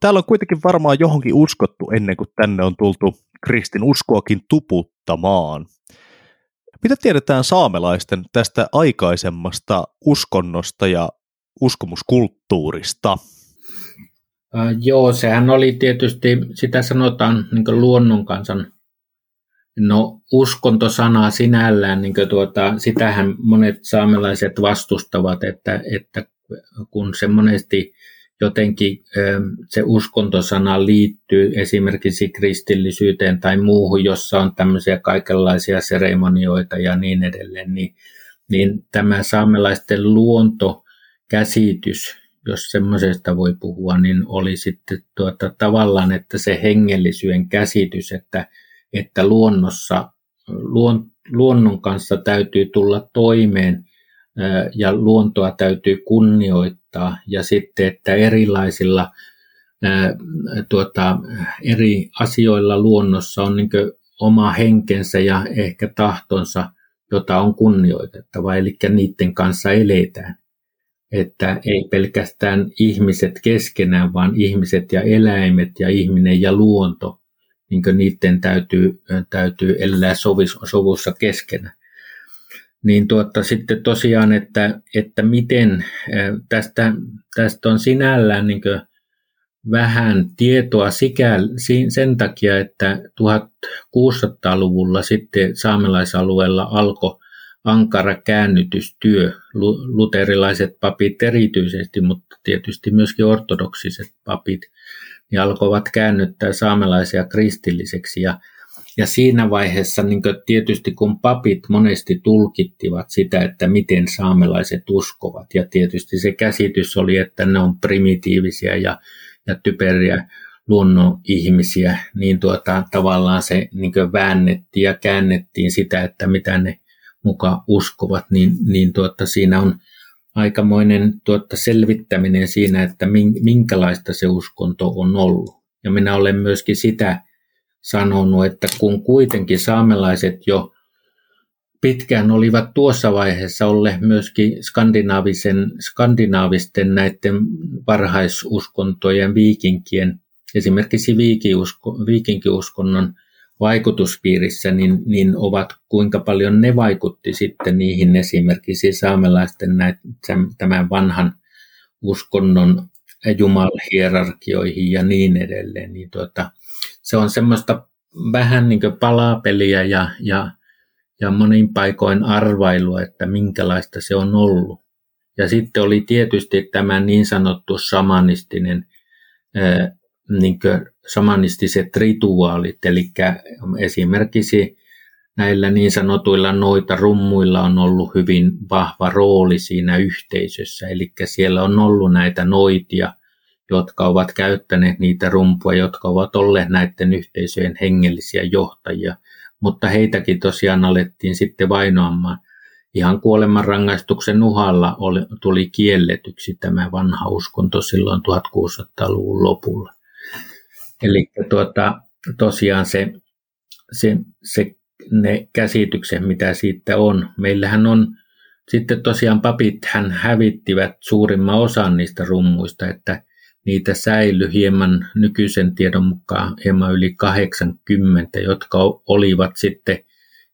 B: Täällä on kuitenkin varmaan johonkin uskottu ennen kuin tänne on tultu kristin uskoakin tuputtamaan. Mitä tiedetään saamelaisten tästä aikaisemmasta uskonnosta ja uskomuskulttuurista?
C: Äh, joo, sehän oli tietysti, sitä sanotaan niin luonnon kansan, no uskontosanaa sinällään, niin tuota, sitähän monet saamelaiset vastustavat, että, että kun se monesti jotenkin se uskontosana liittyy esimerkiksi kristillisyyteen tai muuhun, jossa on tämmöisiä kaikenlaisia seremonioita ja niin edelleen, niin, niin tämä saamelaisten luontokäsitys, jos semmoisesta voi puhua, niin oli sitten tuota, tavallaan, että se hengellisyyden käsitys, että, että luonnossa, luon, luonnon kanssa täytyy tulla toimeen ja luontoa täytyy kunnioittaa ja sitten, että erilaisilla tuota, eri asioilla luonnossa on niin oma henkensä ja ehkä tahtonsa, jota on kunnioitettava, eli niiden kanssa eletään. Että ei pelkästään ihmiset keskenään, vaan ihmiset ja eläimet ja ihminen ja luonto, niin niiden täytyy, täytyy elää sovussa keskenään. Niin tuota, sitten tosiaan, että, että miten tästä, tästä on sinällään niin vähän tietoa sikä, sen takia, että 1600-luvulla sitten saamelaisalueella alkoi ankara käännytystyö, luterilaiset papit erityisesti, mutta tietysti myöskin ortodoksiset papit, niin alkoivat käännyttää saamelaisia kristilliseksi. Ja ja siinä vaiheessa niin tietysti kun papit monesti tulkittivat sitä, että miten saamelaiset uskovat, ja tietysti se käsitys oli, että ne on primitiivisia ja, ja typeriä luonnon ihmisiä, niin tuota, tavallaan se niin väännettiin ja käännettiin sitä, että mitä ne muka uskovat, niin, niin tuota, siinä on aikamoinen tuota, selvittäminen siinä, että minkälaista se uskonto on ollut. Ja minä olen myöskin sitä sanonut, että kun kuitenkin saamelaiset jo pitkään olivat tuossa vaiheessa olleet myöskin skandinaavisen, skandinaavisten näiden varhaisuskontojen viikinkien, esimerkiksi viikinkiuskonnon vaikutuspiirissä, niin, niin ovat kuinka paljon ne vaikutti sitten niihin esimerkiksi saamelaisten näitä, tämän vanhan uskonnon jumalhierarkioihin ja niin edelleen. Niin tuota, se on semmoista vähän niin kuin palapeliä ja, ja, ja monin paikoin arvailua, että minkälaista se on ollut. Ja sitten oli tietysti tämä niin sanottu samanistinen, niin samanistiset rituaalit, eli esimerkiksi näillä niin sanotuilla noita rummuilla on ollut hyvin vahva rooli siinä yhteisössä, eli siellä on ollut näitä noitia, jotka ovat käyttäneet niitä rumpuja, jotka ovat olleet näiden yhteisöjen hengellisiä johtajia, mutta heitäkin tosiaan alettiin sitten vainoamaan. Ihan kuolemanrangaistuksen uhalla oli, tuli kielletyksi tämä vanha uskonto silloin 1600-luvun lopulla. Eli tuota, tosiaan se, se, se, ne käsitykset, mitä siitä on. Meillähän on sitten tosiaan papit hän hävittivät suurimman osan niistä rummuista, että niitä säilyi hieman nykyisen tiedon mukaan hieman yli 80, jotka olivat sitten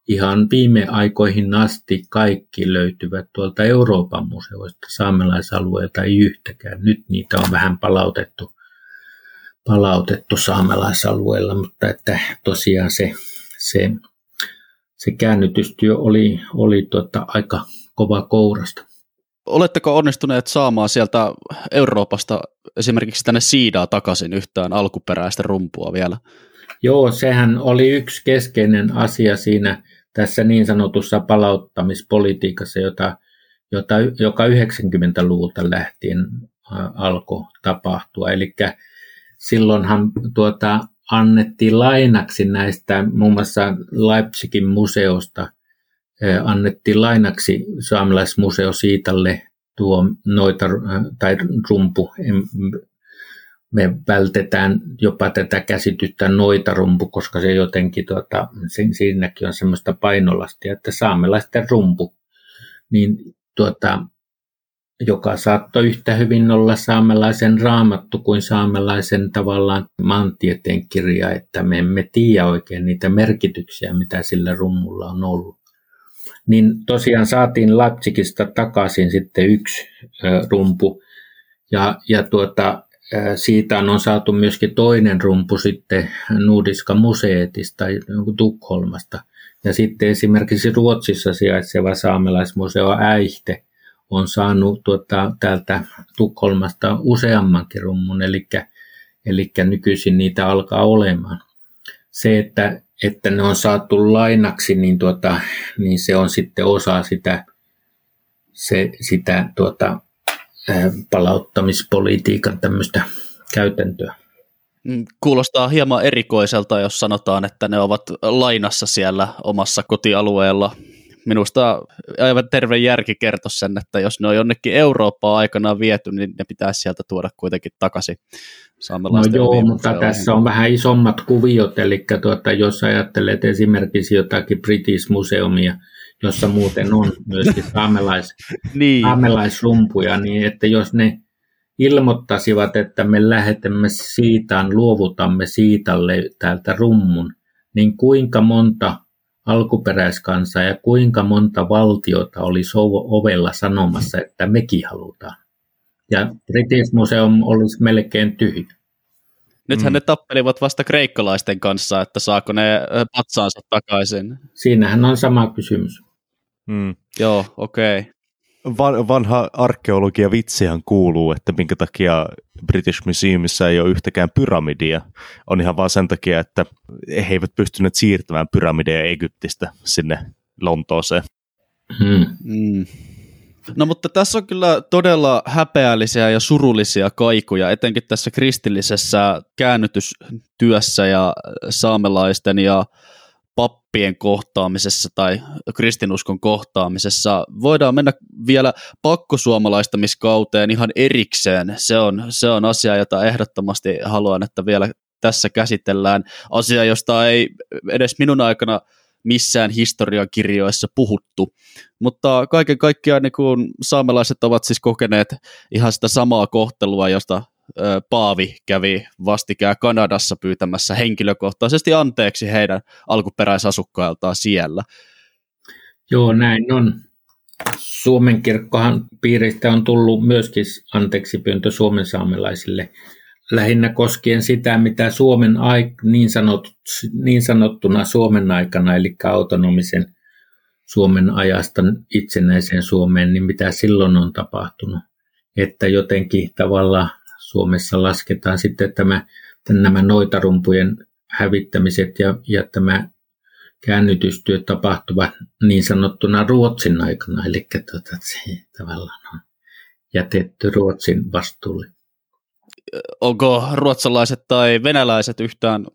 C: ihan viime aikoihin asti kaikki löytyvät tuolta Euroopan museoista, saamelaisalueelta ei yhtäkään. Nyt niitä on vähän palautettu, palautettu saamelaisalueella, mutta että tosiaan se, se, se käännytystyö oli, oli tuota aika kova kourasta.
A: Oletteko onnistuneet saamaan sieltä Euroopasta esimerkiksi tänne siidaa takaisin yhtään alkuperäistä rumpua vielä?
C: Joo, sehän oli yksi keskeinen asia siinä tässä niin sanotussa palauttamispolitiikassa, jota, jota, joka 90-luvulta lähtien alkoi tapahtua. Eli silloinhan tuota, annettiin lainaksi näistä muun muassa Leipzigin museosta – annettiin lainaksi saamelaismuseo Siitalle tuo noita tai rumpu. Me vältetään jopa tätä käsitystä noita rumpu, koska se jotenkin, tuota, siinäkin on semmoista painolastia, että saamelaisten rumpu. Niin tuota, joka saattoi yhtä hyvin olla saamelaisen raamattu kuin saamelaisen tavallaan maantieteen kirja, että me emme tiedä oikein niitä merkityksiä, mitä sillä rummulla on ollut. Niin tosiaan saatiin Leipzigistä takaisin sitten yksi rumpu, ja, ja tuota, siitä on saatu myöskin toinen rumpu sitten Nuudiska museetista Tukholmasta. Ja sitten esimerkiksi Ruotsissa sijaitseva saamelaismuseo Äihte on saanut tuota, täältä Tukholmasta useammankin rummun, eli, eli nykyisin niitä alkaa olemaan. Se, että, että ne on saatu lainaksi, niin, tuota, niin se on sitten osa sitä, se, sitä tuota, palauttamispolitiikan tämmöistä käytäntöä.
A: Mm, kuulostaa hieman erikoiselta, jos sanotaan, että ne ovat lainassa siellä omassa kotialueella. Minusta aivan terve järki kertoo sen, että jos ne on jonnekin Eurooppaan aikanaan viety, niin ne pitäisi sieltä tuoda kuitenkin takaisin
C: No joo, mutta tässä on vähän isommat kuviot, eli tuota, jos ajattelet esimerkiksi jotakin British Museumia, jossa muuten on myöskin saamelais, <laughs> niin. saamelaisrumpuja, niin että jos ne ilmoittaisivat, että me lähetämme siitaan, luovutamme siitalle täältä rummun, niin kuinka monta alkuperäiskansaa ja kuinka monta valtiota oli ovella sanomassa, että mekin halutaan. Ja British Museum olisi melkein tyhjä.
A: Nythän mm. ne tappelivat vasta kreikkalaisten kanssa, että saako ne patsaansa takaisin.
C: Siinähän on sama kysymys.
A: Mm. Joo, okei. Okay.
B: Van, vanha arkeologia vitsihän kuuluu, että minkä takia British Museumissa ei ole yhtäkään pyramidia. On ihan vaan sen takia, että he eivät pystyneet siirtämään pyramideja Egyptistä sinne Lontooseen.
A: Hmm. Mm. No mutta tässä on kyllä todella häpeällisiä ja surullisia kaikuja, etenkin tässä kristillisessä käännytystyössä ja saamelaisten ja pappien kohtaamisessa tai kristinuskon kohtaamisessa. Voidaan mennä vielä pakkosuomalaistamiskauteen ihan erikseen. Se on, se on asia, jota ehdottomasti haluan, että vielä tässä käsitellään. Asia, josta ei edes minun aikana missään historiakirjoissa puhuttu. Mutta kaiken kaikkiaan niin kun saamelaiset ovat siis kokeneet ihan sitä samaa kohtelua, josta Paavi kävi vastikään Kanadassa pyytämässä henkilökohtaisesti anteeksi heidän alkuperäisasukkailtaan siellä.
C: Joo, näin on. Suomen kirkkohan piiristä on tullut myöskin anteeksi pyyntö Suomen saamelaisille lähinnä koskien sitä, mitä Suomen aik- niin, sanot, niin sanottuna Suomen aikana, eli autonomisen Suomen ajasta itsenäiseen Suomeen, niin mitä silloin on tapahtunut. Että jotenkin tavallaan Suomessa lasketaan sitten tämä, nämä noitarumpujen hävittämiset ja, ja tämä käännytystyö tapahtuvat niin sanottuna Ruotsin aikana, eli tuota, se tavallaan on jätetty Ruotsin vastuulle.
A: Onko ruotsalaiset tai venäläiset yhtään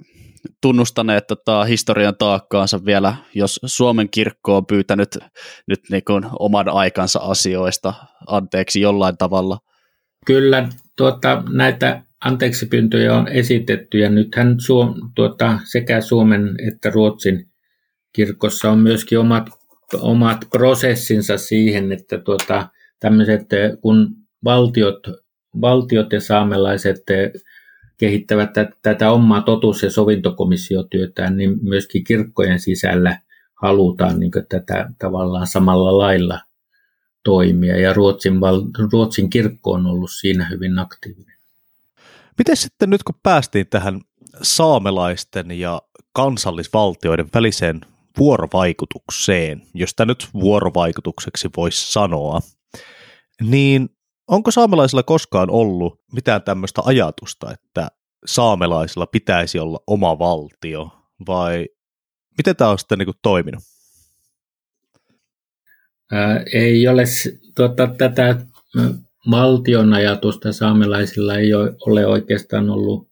A: tunnustaneet tota historian taakkaansa vielä, jos Suomen kirkko on pyytänyt nyt niin kuin oman aikansa asioista anteeksi jollain tavalla?
C: Kyllä tuota, näitä anteeksipyyntöjä on esitetty ja nythän Suom, tuota, sekä Suomen että Ruotsin kirkossa on myöskin omat, omat prosessinsa siihen, että tuota, tämmöiset, kun valtiot, valtiot ja saamelaiset kehittävät tätä omaa totuus- ja sovintokomissiotyötään, niin myöskin kirkkojen sisällä halutaan niin tätä tavallaan samalla lailla toimia ja Ruotsin, val, Ruotsin kirkko on ollut siinä hyvin aktiivinen.
B: Miten sitten nyt kun päästiin tähän saamelaisten ja kansallisvaltioiden väliseen vuorovaikutukseen, jos tämä nyt vuorovaikutukseksi voisi sanoa, niin onko saamelaisilla koskaan ollut mitään tämmöistä ajatusta, että saamelaisilla pitäisi olla oma valtio, vai miten tämä on sitten niin kuin toiminut?
C: Ei ole tuota, tätä valtion ajatusta saamelaisilla ei ole oikeastaan ollut,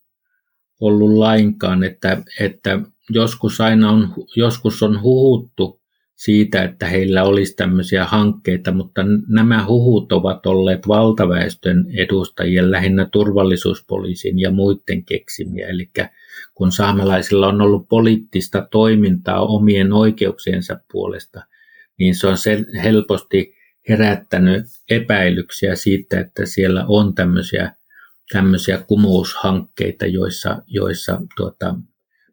C: ollut lainkaan, että, että joskus aina on, joskus on huhuttu siitä, että heillä olisi tämmöisiä hankkeita, mutta nämä huhut ovat olleet valtaväestön edustajien, lähinnä turvallisuuspoliisin ja muiden keksimiä. Eli kun saamelaisilla on ollut poliittista toimintaa omien oikeuksiensa puolesta – niin se on se helposti herättänyt epäilyksiä siitä, että siellä on tämmöisiä, tämmöisiä kumoushankkeita, joissa, joissa tuota,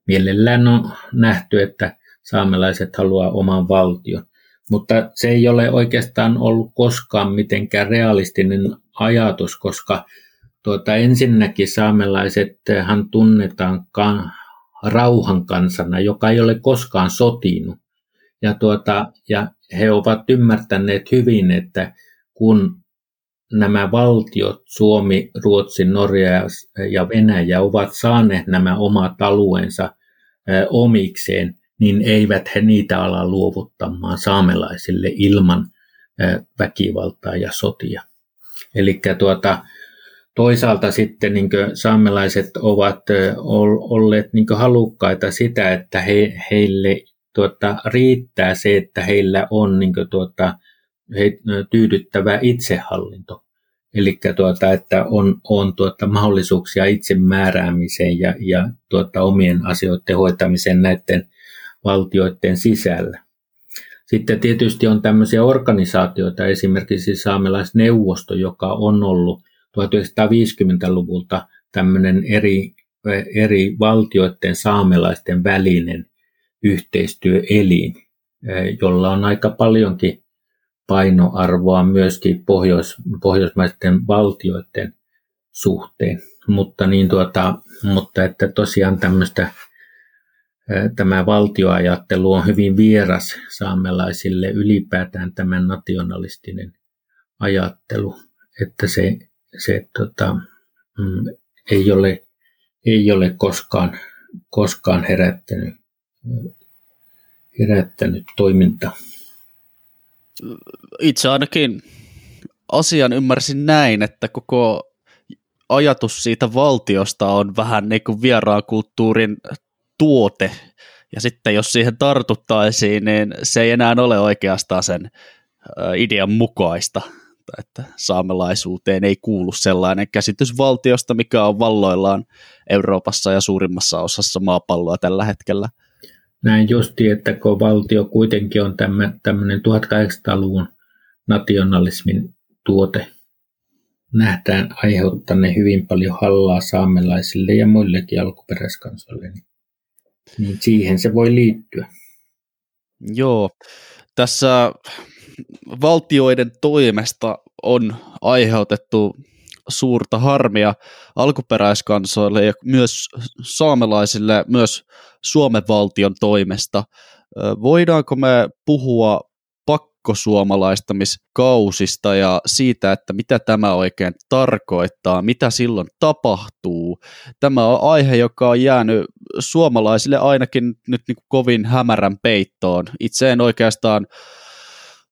C: mielellään on nähty, että saamelaiset haluaa oman valtion. Mutta se ei ole oikeastaan ollut koskaan mitenkään realistinen ajatus, koska tuota, ensinnäkin saamelaisethan tunnetaan rauhan kansana, joka ei ole koskaan sotinut. Ja, tuota, ja he ovat ymmärtäneet hyvin, että kun nämä valtiot, Suomi, Ruotsi, Norja ja Venäjä, ovat saaneet nämä omat alueensa omikseen, niin eivät he niitä ala luovuttamaan saamelaisille ilman väkivaltaa ja sotia. Eli tuota, toisaalta sitten niin saamelaiset ovat olleet niin halukkaita sitä, että he, heille tuota, riittää se, että heillä on niin tuota, he, tyydyttävä itsehallinto. Eli tuota, että on, on tuota, mahdollisuuksia itsemääräämiseen ja, ja tuota, omien asioiden hoitamiseen näiden valtioiden sisällä. Sitten tietysti on tämmöisiä organisaatioita, esimerkiksi saamelaisneuvosto, joka on ollut 1950-luvulta tämmöinen eri, eri valtioiden saamelaisten välinen yhteistyöelin, jolla on aika paljonkin painoarvoa myöskin pohjois, pohjoismaisten valtioiden suhteen. Mutta, niin tuota, mutta että tosiaan tämmöistä tämä valtioajattelu on hyvin vieras saamelaisille ylipäätään tämä nationalistinen ajattelu, että se, se tota, mm, ei, ole, ei ole koskaan, koskaan herättänyt, herättänyt toiminta.
A: Itse ainakin asian ymmärsin näin, että koko ajatus siitä valtiosta on vähän niin kuin vieraan kulttuurin tuote, ja sitten jos siihen tartuttaisiin, niin se ei enää ole oikeastaan sen idean mukaista, että saamelaisuuteen ei kuulu sellainen käsitys valtiosta, mikä on valloillaan Euroopassa ja suurimmassa osassa maapalloa tällä hetkellä.
C: Näin justi, että kun valtio kuitenkin on tämmöinen 1800-luvun nationalismin tuote, nähdään aiheuttaneen hyvin paljon hallaa saamelaisille ja muillekin alkuperäiskansoille, niin niin siihen se voi liittyä.
A: Joo, tässä valtioiden toimesta on aiheutettu suurta harmia alkuperäiskansoille ja myös saamelaisille myös Suomen valtion toimesta. Voidaanko me puhua pakkosuomalaistamiskausista ja siitä, että mitä tämä oikein tarkoittaa, mitä silloin tapahtuu. Tämä on aihe, joka on jäänyt suomalaisille ainakin nyt niin kuin kovin hämärän peittoon. Itse en oikeastaan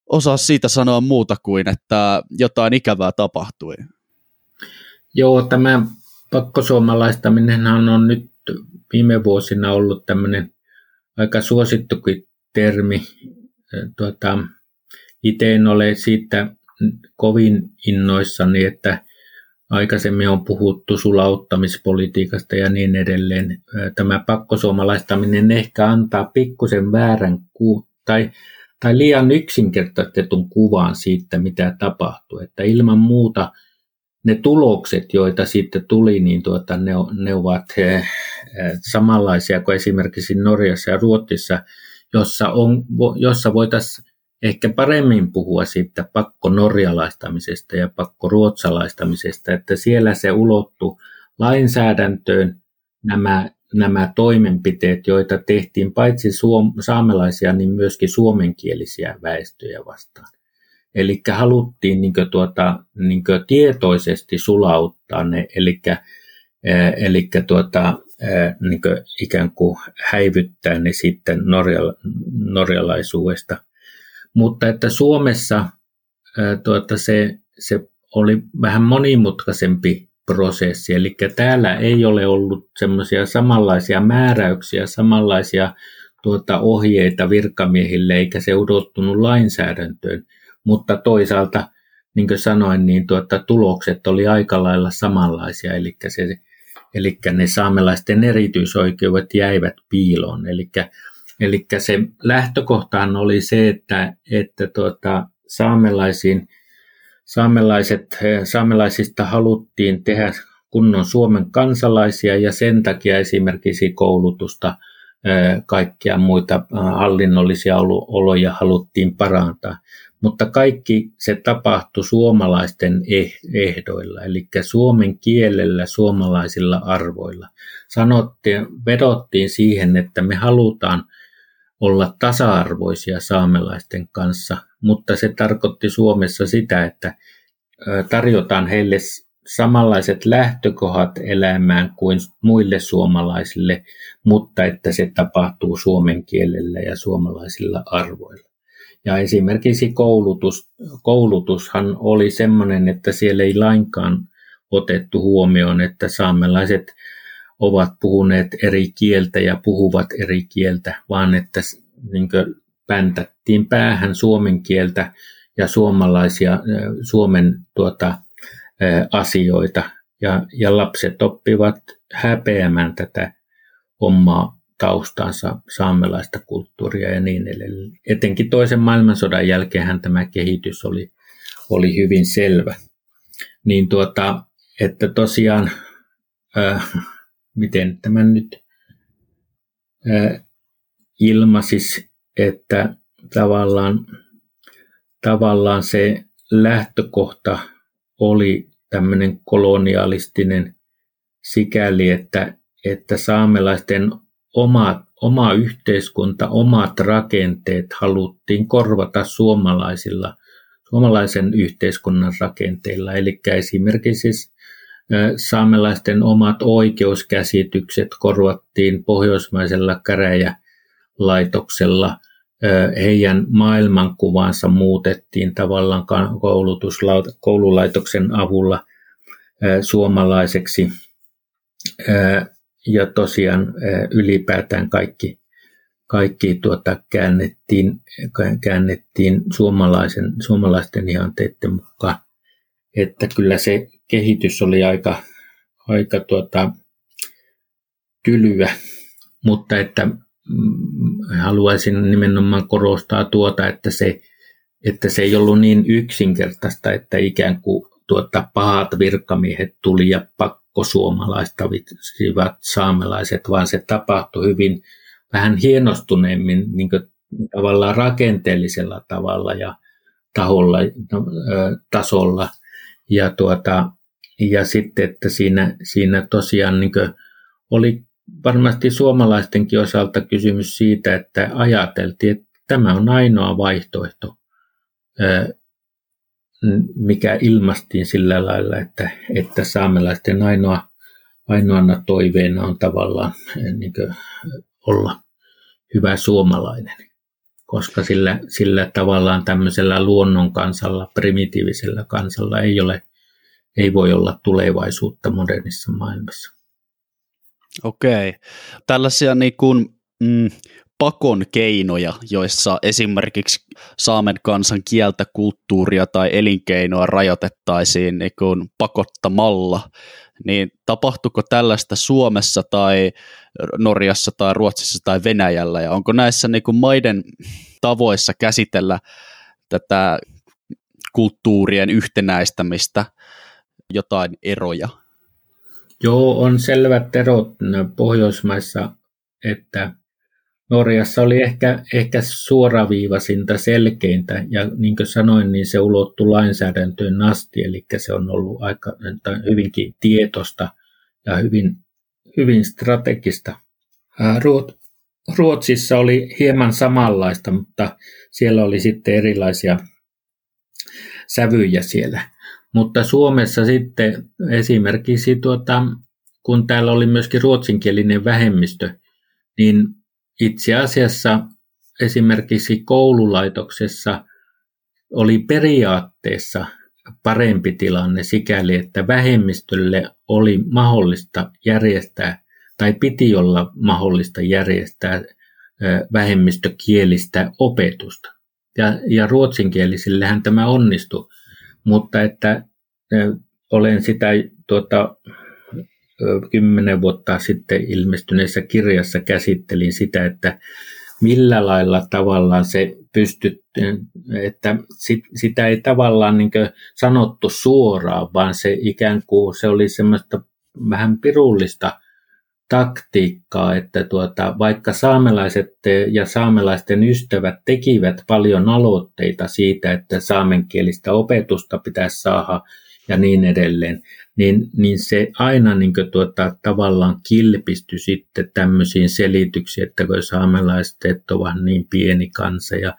A: osaa siitä sanoa muuta kuin, että jotain ikävää tapahtui.
C: Joo, tämä pakkosuomalaistaminen on nyt viime vuosina ollut tämmöinen aika suosittukin termi. Tuota, itse en ole siitä kovin innoissani, että aikaisemmin on puhuttu sulauttamispolitiikasta ja niin edelleen. Tämä pakkosuomalaistaminen ehkä antaa pikkusen väärän ku- tai, tai liian yksinkertaistetun kuvan siitä, mitä tapahtuu. Että ilman muuta ne tulokset, joita sitten tuli, niin tuota, ne, ne ovat samanlaisia kuin esimerkiksi Norjassa ja Ruotsissa, jossa, on, jossa voitaisiin ehkä paremmin puhua siitä pakko-norjalaistamisesta ja pakko-ruotsalaistamisesta, että siellä se ulottu lainsäädäntöön nämä, nämä toimenpiteet, joita tehtiin paitsi suom- saamelaisia, niin myöskin suomenkielisiä väestöjä vastaan. Eli haluttiin niin tuota, niin tietoisesti sulauttaa ne, eli, eli tuota, niin ikään kuin häivyttää ne sitten norjala, norjalaisuudesta – mutta että Suomessa tuota, se, se oli vähän monimutkaisempi prosessi, eli täällä ei ole ollut semmoisia samanlaisia määräyksiä, samanlaisia tuota, ohjeita virkamiehille, eikä se odottunut lainsäädäntöön, mutta toisaalta, niin kuin sanoin, niin tuota, tulokset oli aika lailla samanlaisia, eli, se, eli ne saamelaisten erityisoikeudet jäivät piiloon, eli se lähtökohtaan oli se, että, että tuota, saamelaisiin. Saamelaiset, saamelaisista haluttiin tehdä kunnon Suomen kansalaisia ja sen takia esimerkiksi koulutusta, kaikkia muita hallinnollisia oloja haluttiin parantaa. Mutta kaikki se tapahtui suomalaisten eh, ehdoilla, eli suomen kielellä, suomalaisilla arvoilla. Sanottiin, vedottiin siihen, että me halutaan olla tasa-arvoisia saamelaisten kanssa, mutta se tarkoitti Suomessa sitä, että tarjotaan heille samanlaiset lähtökohdat elämään kuin muille suomalaisille, mutta että se tapahtuu suomen kielellä ja suomalaisilla arvoilla. Ja esimerkiksi koulutus, koulutushan oli sellainen, että siellä ei lainkaan otettu huomioon, että saamelaiset ovat puhuneet eri kieltä ja puhuvat eri kieltä, vaan että niin päntättiin päähän suomen kieltä ja suomalaisia, Suomen tuota, asioita. Ja, ja lapset oppivat häpeämään tätä omaa taustansa, saamelaista kulttuuria ja niin edelleen. Etenkin toisen maailmansodan jälkeen tämä kehitys oli, oli hyvin selvä. Niin tuota, että tosiaan, äh, miten tämä nyt äh, ilmasis, että tavallaan, tavallaan se lähtökohta oli tämmöinen kolonialistinen sikäli, että, että saamelaisten oma, oma yhteiskunta, omat rakenteet haluttiin korvata suomalaisilla, suomalaisen yhteiskunnan rakenteilla. Eli esimerkiksi siis saamelaisten omat oikeuskäsitykset korvattiin pohjoismaisella käräjälaitoksella. Heidän maailmankuvansa muutettiin tavallaan koululaitoksen avulla suomalaiseksi ja tosiaan ylipäätään kaikki, kaikki tuota, käännettiin, käännettiin suomalaisen, suomalaisten ihanteiden mukaan. Että kyllä se kehitys oli aika, aika tuota, tylyä, mutta että mm, haluaisin nimenomaan korostaa tuota, että se, että se ei ollut niin yksinkertaista, että ikään kuin tuota, pahat virkamiehet tuli ja pak, pakkosuomalaistavat saamelaiset, vaan se tapahtui hyvin vähän hienostuneemmin niin tavallaan rakenteellisella tavalla ja taholla, no, tasolla. Ja, tuota, ja sitten, että siinä, siinä tosiaan niin oli varmasti suomalaistenkin osalta kysymys siitä, että ajateltiin, että tämä on ainoa vaihtoehto mikä ilmastiin sillä lailla, että, että saamelaisten ainoa, ainoana toiveena on tavallaan eh, niin kuin, olla hyvä suomalainen. Koska sillä, sillä tavallaan tämmöisellä luonnon kansalla, primitiivisellä kansalla ei, ole, ei voi olla tulevaisuutta modernissa maailmassa.
A: Okei. Tällaisia niin kuin, mm, pakon keinoja, joissa esimerkiksi saamen kansan kieltä, kulttuuria tai elinkeinoa rajoitettaisiin niin kuin pakottamalla, niin tapahtuuko tällaista Suomessa tai Norjassa tai Ruotsissa tai Venäjällä, ja onko näissä niin kuin maiden tavoissa käsitellä tätä kulttuurien yhtenäistämistä jotain eroja?
C: Joo, on selvät erot Pohjoismaissa, että Norjassa oli ehkä, ehkä suoraviivaisinta, selkeintä, ja niin kuin sanoin, niin se ulottui lainsäädäntöön asti, eli se on ollut aika hyvinkin tietosta ja hyvin, hyvin strategista. Ruotsissa oli hieman samanlaista, mutta siellä oli sitten erilaisia sävyjä siellä. Mutta Suomessa sitten esimerkiksi, tuota, kun täällä oli myöskin ruotsinkielinen vähemmistö, niin itse asiassa esimerkiksi koululaitoksessa oli periaatteessa parempi tilanne sikäli, että vähemmistölle oli mahdollista järjestää tai piti olla mahdollista järjestää vähemmistökielistä opetusta. Ja, ja ruotsinkielisillehän tämä onnistui, mutta että olen sitä tuota, kymmenen vuotta sitten ilmestyneessä kirjassa käsittelin sitä, että millä lailla tavallaan se pystyt, että sit, sitä ei tavallaan niin sanottu suoraan, vaan se ikään kuin se oli semmoista vähän pirullista taktiikkaa, että tuota, vaikka saamelaiset ja saamelaisten ystävät tekivät paljon aloitteita siitä, että saamenkielistä opetusta pitäisi saada ja niin edelleen, niin, niin se aina niin tuota, tavallaan kilpistyi sitten tämmöisiin selityksiin, että kun saamelaiset ovat niin pieni kansa ja,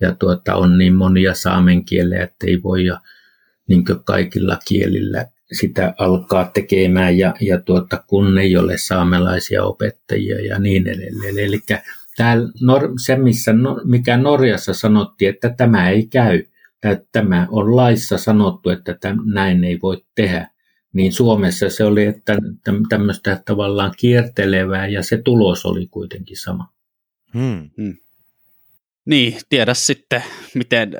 C: ja tuota, on niin monia saamen kielejä, että ei voi ja niin kaikilla kielillä sitä alkaa tekemään ja, ja tuota, kun ei ole saamelaisia opettajia ja niin edelleen. Eli täällä, se, missä, mikä Norjassa sanottiin, että tämä ei käy, tämä on laissa sanottu, että täm, näin ei voi tehdä, niin Suomessa se oli että tämmöistä tavallaan kiertelevää ja se tulos oli kuitenkin sama.
A: Hmm. Hmm. Niin, tiedä sitten, miten,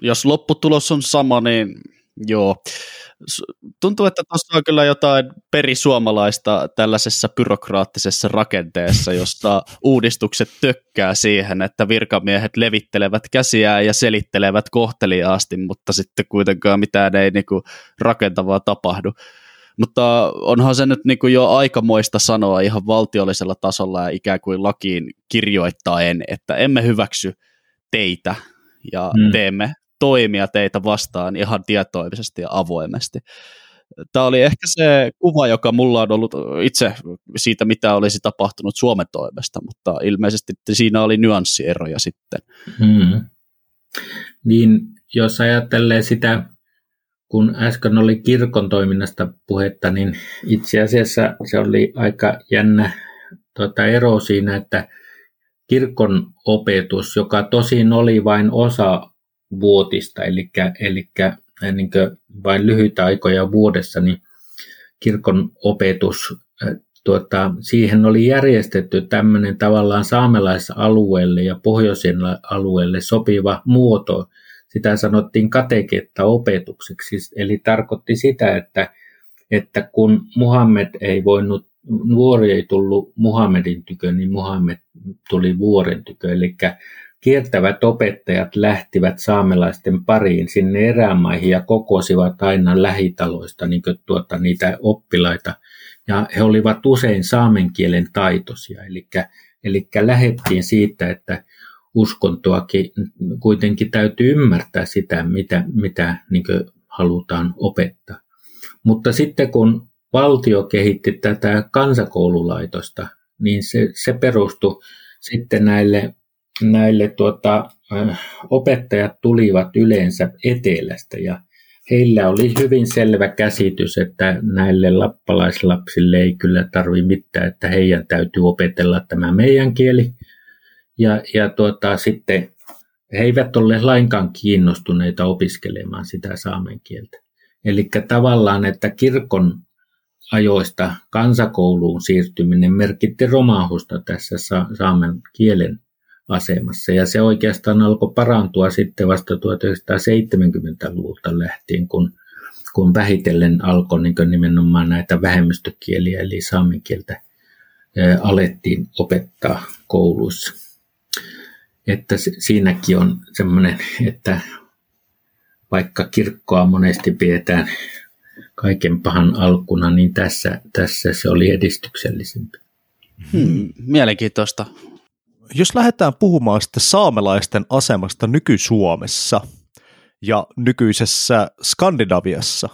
A: jos lopputulos on sama, niin joo. Tuntuu, että tuossa on kyllä jotain perisuomalaista tällaisessa byrokraattisessa rakenteessa, jossa uudistukset tökkää siihen, että virkamiehet levittelevät käsiään ja selittelevät kohteliaasti, mutta sitten kuitenkaan mitään ei niinku rakentavaa tapahdu. Mutta onhan se nyt niinku jo aikamoista sanoa ihan valtiollisella tasolla ja ikään kuin lakiin kirjoittaen, että emme hyväksy teitä ja hmm. teemme toimia teitä vastaan ihan tietoisesti ja avoimesti. Tämä oli ehkä se kuva, joka mulla on ollut itse siitä, mitä olisi tapahtunut Suomen toimesta, mutta ilmeisesti siinä oli nyanssieroja sitten. Hmm.
C: Niin, jos ajattelee sitä, kun äsken oli kirkon toiminnasta puhetta, niin itse asiassa se oli aika jännä tuota, ero siinä, että kirkon opetus, joka tosin oli vain osa vuotista, eli, eli niin vain lyhyitä aikoja vuodessa, niin kirkon opetus, tuota, siihen oli järjestetty tämmöinen tavallaan saamelaisalueelle ja pohjoisen alueelle sopiva muoto. Sitä sanottiin kateketta opetukseksi, eli tarkoitti sitä, että, että kun Muhammed ei voinut, nuori ei tullut Muhammedin tykö, niin Muhammed tuli vuoren tykö, eli Kiertävät opettajat lähtivät saamelaisten pariin sinne erämaihin ja kokosivat aina lähitaloista niin tuota, niitä oppilaita. Ja he olivat usein saamen kielen taitoisia, eli, eli lähettiin siitä, että uskontoakin kuitenkin täytyy ymmärtää sitä, mitä, mitä niin halutaan opettaa. Mutta sitten kun valtio kehitti tätä kansakoululaitosta, niin se, se perustui sitten näille näille tuota, opettajat tulivat yleensä etelästä ja heillä oli hyvin selvä käsitys, että näille lappalaislapsille ei kyllä tarvi mitään, että heidän täytyy opetella tämä meidän kieli. Ja, ja tuota, sitten he eivät ole lainkaan kiinnostuneita opiskelemaan sitä saamen kieltä. Eli tavallaan, että kirkon ajoista kansakouluun siirtyminen merkitti romahusta tässä saamen kielen asemassa. Ja se oikeastaan alkoi parantua sitten vasta 1970-luvulta lähtien, kun, kun vähitellen alkoi niin nimenomaan näitä vähemmistökieliä, eli saamen kieltä alettiin opettaa kouluissa. Että siinäkin on semmoinen, että vaikka kirkkoa monesti pidetään kaiken pahan alkuna, niin tässä, tässä se oli edistyksellisempi.
A: Hmm, mielenkiintoista
B: jos lähdetään puhumaan sitten saamelaisten asemasta nyky-Suomessa ja nykyisessä Skandinaviassa,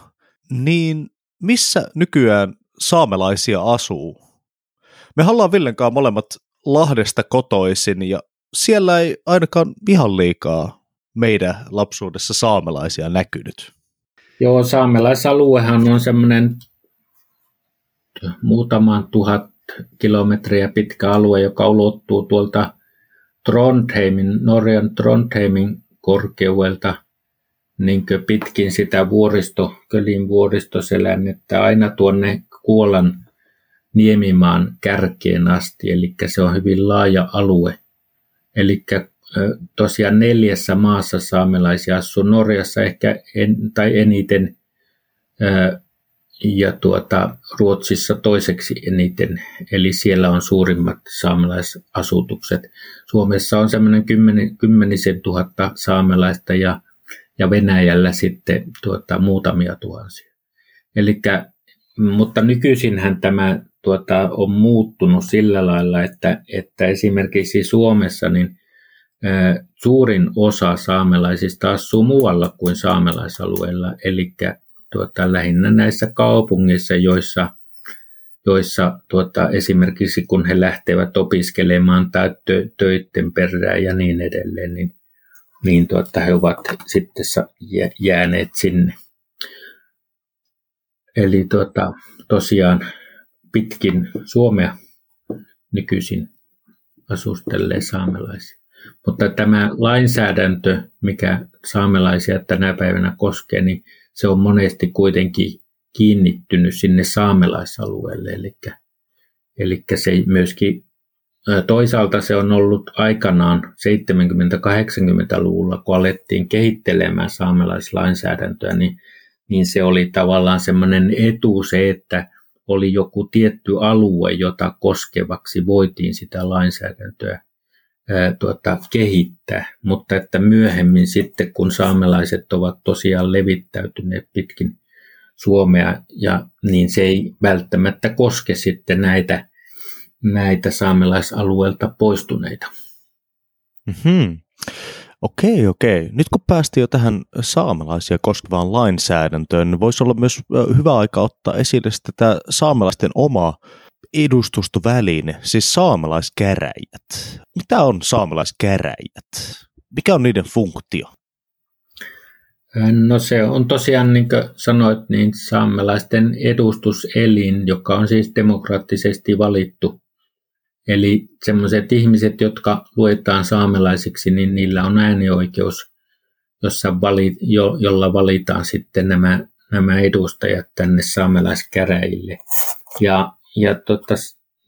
B: niin missä nykyään saamelaisia asuu? Me ollaan Villenkaan molemmat Lahdesta kotoisin ja siellä ei ainakaan ihan liikaa meidän lapsuudessa saamelaisia näkynyt.
C: Joo, saamelaisaluehan on semmoinen muutaman tuhat kilometriä pitkä alue, joka ulottuu tuolta Trondheimin, Norjan Trondheimin korkeudelta niin pitkin sitä vuoristo, Kölin vuoristoselännettä aina tuonne Kuolan Niemimaan kärkeen asti, eli se on hyvin laaja alue. Eli tosiaan neljässä maassa saamelaisia asuu Norjassa ehkä en, tai eniten ja tuota, Ruotsissa toiseksi eniten, eli siellä on suurimmat saamelaisasutukset. Suomessa on semmoinen kymmenen, kymmenisen tuhatta saamelaista ja, ja Venäjällä sitten tuota, muutamia tuhansia. Elikkä, mutta nykyisinhän tämä tuota, on muuttunut sillä lailla, että, että esimerkiksi Suomessa niin suurin osa saamelaisista asuu muualla kuin saamelaisalueella, eli tuota, lähinnä näissä kaupungeissa, joissa, joissa tuota, esimerkiksi kun he lähtevät opiskelemaan tai tö, töiden perään ja niin edelleen, niin, niin tuota, he ovat sitten jääneet sinne. Eli tuota, tosiaan pitkin Suomea nykyisin asustelee saamelaisia. Mutta tämä lainsäädäntö, mikä saamelaisia tänä päivänä koskee, niin se on monesti kuitenkin kiinnittynyt sinne saamelaisalueelle. Eli, eli se myöskin toisaalta se on ollut aikanaan 70-80-luvulla, kun alettiin kehittelemään saamelaislainsäädäntöä, niin, niin se oli tavallaan semmoinen etu se, että oli joku tietty alue, jota koskevaksi voitiin sitä lainsäädäntöä ää, tuota, kehittää, mutta että myöhemmin sitten, kun saamelaiset ovat tosiaan levittäytyneet pitkin Suomea, ja, niin se ei välttämättä koske sitten näitä, näitä saamelaisalueelta poistuneita.
B: Mm-hmm. Okei, okei. Nyt kun päästiin jo tähän saamelaisia koskevaan lainsäädäntöön, niin voisi olla myös hyvä aika ottaa esille tätä saamelaisten omaa edustustoväline, siis saamelaiskäräjät. Mitä on saamelaiskäräjät? Mikä on niiden funktio?
C: No se on tosiaan, niin kuin sanoit, niin saamelaisten edustuselin, joka on siis demokraattisesti valittu. Eli sellaiset ihmiset, jotka luetaan saamelaisiksi, niin niillä on äänioikeus, jossa vali, jo, jolla valitaan sitten nämä, nämä edustajat tänne saamelaiskäräjille. Ja ja tota,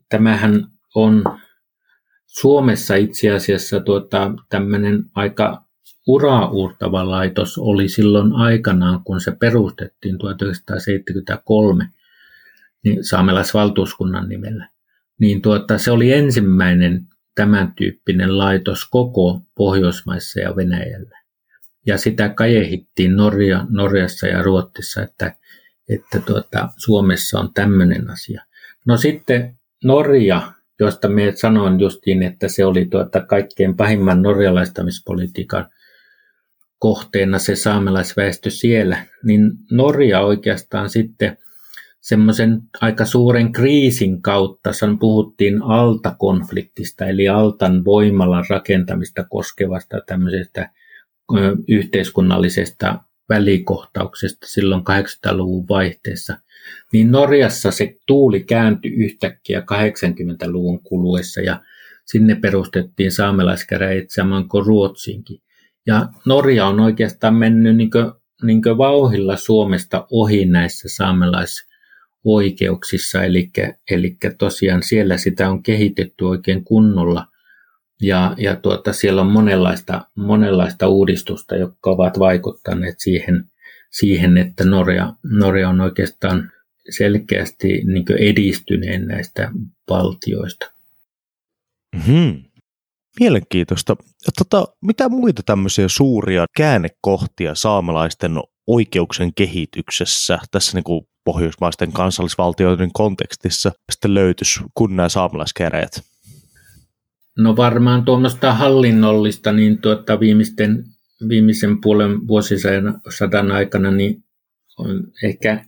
C: tämähän on Suomessa itse asiassa tuota, tämmöinen aika uraurtava laitos oli silloin aikanaan, kun se perustettiin 1973 niin saamelaisvaltuuskunnan nimellä. Niin tuota, se oli ensimmäinen tämän tyyppinen laitos koko Pohjoismaissa ja Venäjällä. Ja sitä kajehittiin Norja, Norjassa ja Ruotsissa, että, että tuota, Suomessa on tämmöinen asia. No sitten Norja, josta me sanoin justiin, että se oli tuota kaikkein pahimman norjalaistamispolitiikan kohteena se saamelaisväestö siellä, niin Norja oikeastaan sitten semmoisen aika suuren kriisin kautta, san puhuttiin altakonfliktista, eli altan voimalan rakentamista koskevasta tämmöisestä yhteiskunnallisesta välikohtauksesta silloin 800-luvun vaihteessa niin Norjassa se tuuli kääntyi yhtäkkiä 80-luvun kuluessa ja sinne perustettiin saamelaiskäräjät samoin kuin Ruotsiinkin. Ja Norja on oikeastaan mennyt niin kuin, niin kuin vauhilla Suomesta ohi näissä saamelaisoikeuksissa, eli, eli tosiaan siellä sitä on kehitetty oikein kunnolla. Ja, ja tuota, siellä on monenlaista, monenlaista uudistusta, jotka ovat vaikuttaneet siihen, siihen että Norja, Norja on oikeastaan selkeästi niin edistyneen näistä valtioista.
B: Hmm. Mielenkiintoista. Tota, mitä muita tämmöisiä suuria käännekohtia saamelaisten oikeuksien kehityksessä tässä niin kuin pohjoismaisten kansallisvaltioiden kontekstissa sitten löytyisi kuin nämä saamelaiskäräjät?
C: No varmaan tuommoista hallinnollista, niin tuota viimeisten, viimeisen puolen vuosisadan aikana niin on ehkä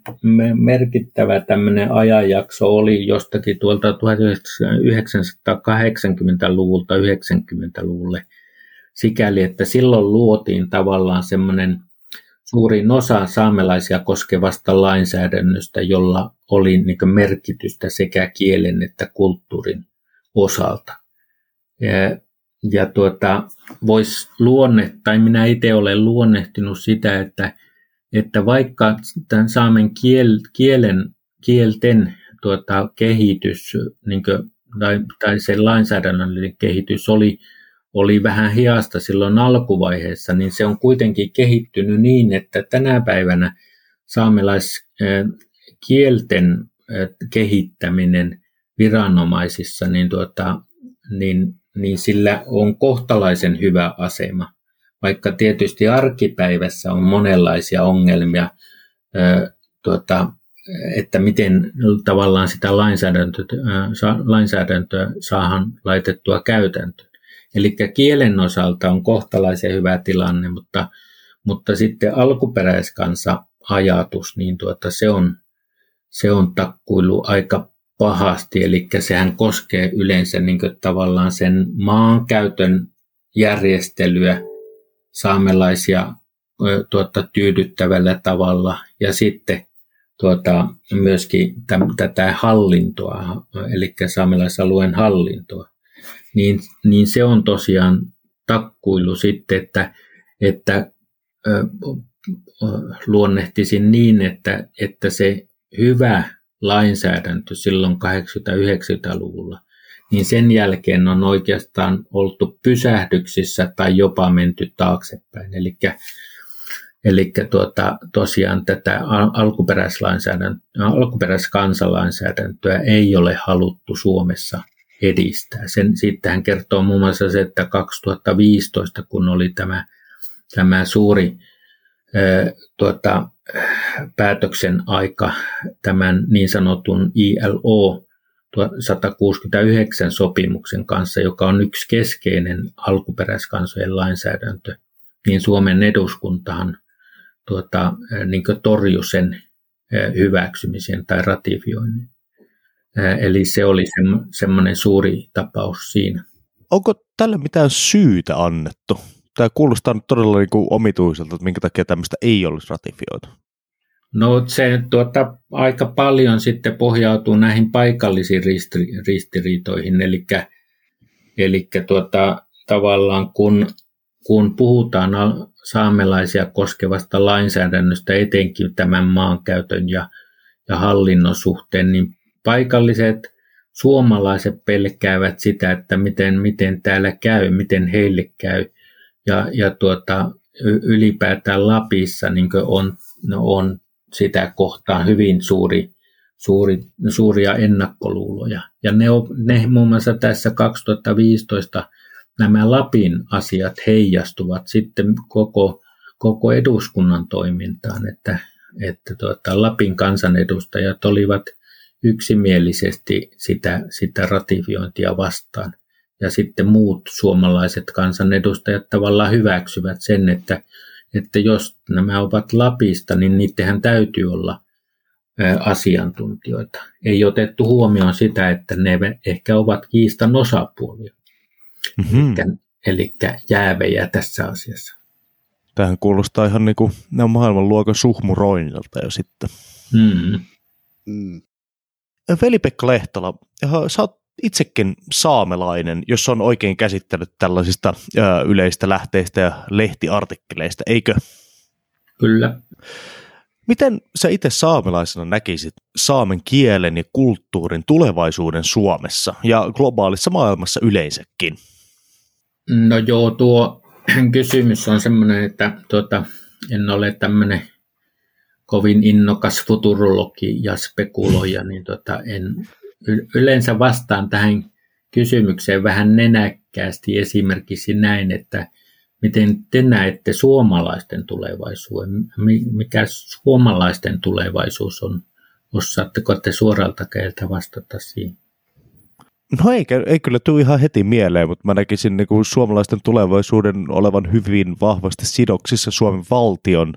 C: merkittävä tämmöinen ajanjakso oli jostakin tuolta 1980-luvulta 90-luvulle sikäli, että silloin luotiin tavallaan semmoinen suurin osa saamelaisia koskevasta lainsäädännöstä, jolla oli niin merkitystä sekä kielen että kulttuurin osalta. Ja, ja tuota, vois luonne, tai minä itse olen luonnehtinut sitä, että että vaikka tämän saamen kiel, kielen, kielten tuota, kehitys niin kuin, tai, tai se lainsäädännöllinen kehitys oli, oli vähän hiasta silloin alkuvaiheessa, niin se on kuitenkin kehittynyt niin, että tänä päivänä saamelais kielten kehittäminen viranomaisissa, niin, tuota, niin, niin sillä on kohtalaisen hyvä asema. Vaikka tietysti arkipäivässä on monenlaisia ongelmia, tuota, että miten tavallaan sitä lainsäädäntöä, lainsäädäntöä saadaan laitettua käytäntöön. Eli kielen osalta on kohtalaisen hyvä tilanne, mutta, mutta sitten alkuperäiskansa ajatus, niin tuota, se, on, se on takkuilu aika pahasti, eli sehän koskee yleensä niin tavallaan sen maankäytön järjestelyä saamelaisia tuota, tyydyttävällä tavalla ja sitten tuota, myöskin täm, tätä hallintoa, eli saamelaisalueen hallintoa, niin, niin se on tosiaan takkuilu sitten, että, että ö, luonnehtisin niin, että, että se hyvä lainsäädäntö silloin 80-90-luvulla, niin sen jälkeen on oikeastaan oltu pysähdyksissä tai jopa menty taaksepäin. Eli Eli tuota, tosiaan tätä alkuperäiskansalainsäädäntöä ei ole haluttu Suomessa edistää. Sen, siitähän kertoo muun muassa se, että 2015, kun oli tämä, tämä suuri ää, tuota, päätöksen aika tämän niin sanotun ILO 169 sopimuksen kanssa, joka on yksi keskeinen alkuperäiskansojen lainsäädäntö, niin Suomen eduskuntahan tuota, niin torju sen hyväksymisen tai ratifioinnin. Eli se oli semmoinen suuri tapaus siinä.
B: Onko tälle mitään syytä annettu? Tämä kuulostaa nyt todella niin kuin omituiselta, että minkä takia tämmöistä ei olisi ratifioitu.
C: No se tuota, aika paljon sitten pohjautuu näihin paikallisiin ristiri, ristiriitoihin, eli, eli tuota, tavallaan kun, kun puhutaan saamelaisia koskevasta lainsäädännöstä, etenkin tämän maankäytön ja, ja hallinnon suhteen, niin paikalliset suomalaiset pelkäävät sitä, että miten, miten täällä käy, miten heille käy. Ja, ja tuota, ylipäätään Lapissa niin on, no on sitä kohtaan hyvin suuri, suuri, suuria ennakkoluuloja. Ja ne, ne muun muassa tässä 2015 nämä Lapin asiat heijastuvat sitten koko, koko eduskunnan toimintaan, että, että tuota, Lapin kansanedustajat olivat yksimielisesti sitä, sitä ratifiointia vastaan. Ja sitten muut suomalaiset kansanedustajat tavallaan hyväksyvät sen, että, että jos nämä ovat Lapista, niin niidenhän täytyy olla asiantuntijoita. Ei otettu huomioon sitä, että ne ehkä ovat kiistan osapuolia. Mm-hmm. Eli jäävejä tässä asiassa.
B: Tähän kuulostaa ihan niin kuin ne on maailmanluokan suhmuroinnilta jo sitten. Mm. Mm. Veli-Pekka Lehtola, sä oot itsekin saamelainen, jos on oikein käsittänyt tällaisista ö, yleistä lähteistä ja lehtiartikkeleista, eikö?
C: Kyllä.
B: Miten sä itse saamelaisena näkisit saamen kielen ja kulttuurin tulevaisuuden Suomessa ja globaalissa maailmassa yleensäkin?
C: No joo, tuo <clears throat> kysymys on semmoinen, että tuota, en ole tämmöinen kovin innokas futurologi ja spekuloija, niin tuota, en yleensä vastaan tähän kysymykseen vähän nenäkkäästi esimerkiksi näin, että miten te näette suomalaisten tulevaisuuden, mikä suomalaisten tulevaisuus on, osaatteko te suoralta kädeltä vastata siihen?
B: No ei, ei kyllä tule ihan heti mieleen, mutta mä näkisin niin kuin suomalaisten tulevaisuuden olevan hyvin vahvasti sidoksissa Suomen valtion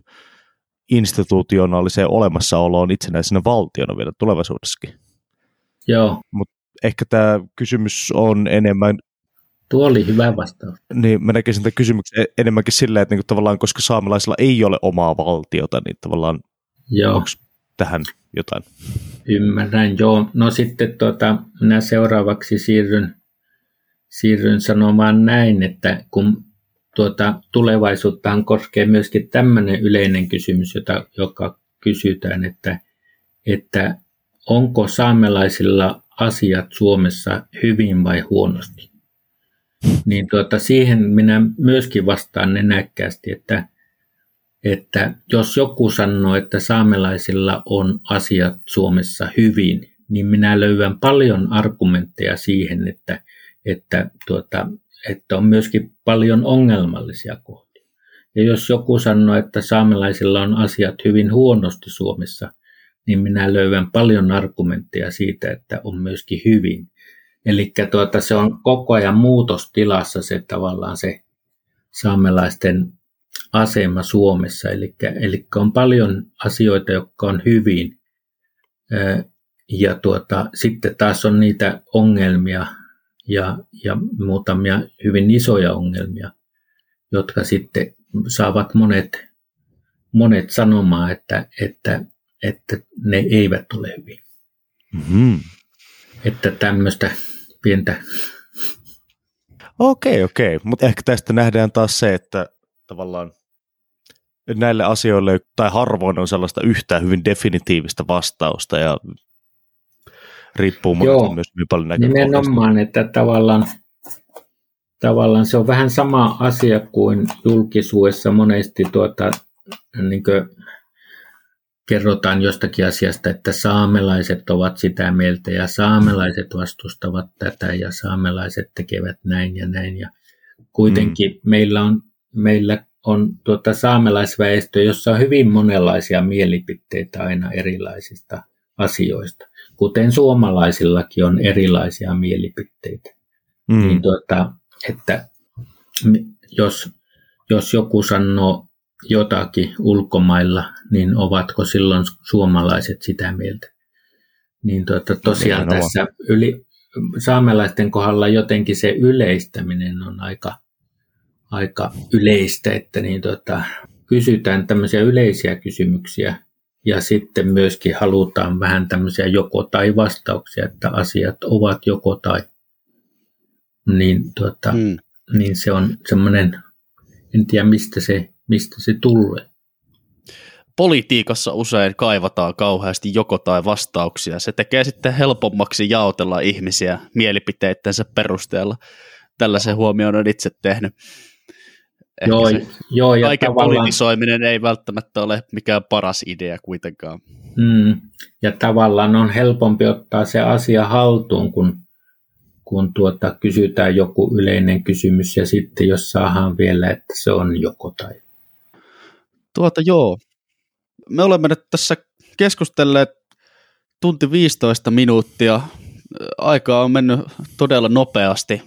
B: institutionaaliseen olemassaoloon itsenäisenä valtiona vielä tulevaisuudessakin.
C: Joo.
B: Mutta ehkä tämä kysymys on enemmän...
C: Tuo oli hyvä vastaus.
B: Niin, mä näkisin tämän kysymyksen e- enemmänkin silleen, että niinku tavallaan koska saamelaisilla ei ole omaa valtiota, niin tavallaan Joo. onko tähän jotain?
C: Ymmärrän, joo. No sitten tuota, minä seuraavaksi siirryn, siirryn sanomaan näin, että kun tuota, tulevaisuuttahan koskee myöskin tämmöinen yleinen kysymys, jota, joka kysytään, että, että onko saamelaisilla asiat Suomessa hyvin vai huonosti. Niin tuota, siihen minä myöskin vastaan nenäkkäästi, että, että jos joku sanoo, että saamelaisilla on asiat Suomessa hyvin, niin minä löydän paljon argumentteja siihen, että, että, tuota, että on myöskin paljon ongelmallisia kohtia. Ja jos joku sanoo, että saamelaisilla on asiat hyvin huonosti Suomessa, niin minä löydän paljon argumentteja siitä, että on myöskin hyvin. Eli tuota, se on koko ajan muutostilassa se tavallaan se saamelaisten asema Suomessa. Eli, eli on paljon asioita, jotka on hyvin. Ja tuota, sitten taas on niitä ongelmia ja, ja muutamia hyvin isoja ongelmia, jotka sitten saavat monet, monet sanomaan, että, että, että ne eivät ole hyvin. Mm-hmm. Että tämmöistä pientä...
B: Okei, okei. Mutta ehkä tästä nähdään taas se, että tavallaan näille asioille, tai harvoin on sellaista yhtään hyvin definitiivistä vastausta, ja riippuu Joo, myös hyvin paljon
C: näkökulmasta. Nimenomaan, että tavallaan, tavallaan se on vähän sama asia kuin julkisuudessa monesti tuota, niin kerrotaan jostakin asiasta, että saamelaiset ovat sitä mieltä ja saamelaiset vastustavat tätä ja saamelaiset tekevät näin ja näin. Ja kuitenkin mm. meillä on, meillä on tuota saamelaisväestö, jossa on hyvin monenlaisia mielipiteitä aina erilaisista asioista, kuten suomalaisillakin on erilaisia mielipiteitä. Mm. Niin tuota, että jos, jos joku sanoo jotakin ulkomailla, niin ovatko silloin suomalaiset sitä mieltä? Niin tuota, tosiaan tässä yli, saamelaisten kohdalla jotenkin se yleistäminen on aika, aika yleistä, että niin tuota, kysytään tämmöisiä yleisiä kysymyksiä ja sitten myöskin halutaan vähän tämmöisiä joko tai vastauksia, että asiat ovat joko tai. Niin, tuota, hmm. niin se on semmoinen, en tiedä mistä se mistä se tulee.
A: Politiikassa usein kaivataan kauheasti joko tai vastauksia. Se tekee sitten helpommaksi jaotella ihmisiä mielipiteittensä perusteella. Tällaisen huomioon on itse tehnyt. Ehkä joo, joo, ja kaiken tavallaan... politisoiminen ei välttämättä ole mikään paras idea kuitenkaan.
C: Mm, ja tavallaan on helpompi ottaa se asia haltuun, kun, kun tuota, kysytään joku yleinen kysymys ja sitten jos saadaan vielä, että se on joko tai.
A: Tuota joo. Me olemme nyt tässä keskustelleet tunti 15 minuuttia. Aikaa on mennyt todella nopeasti.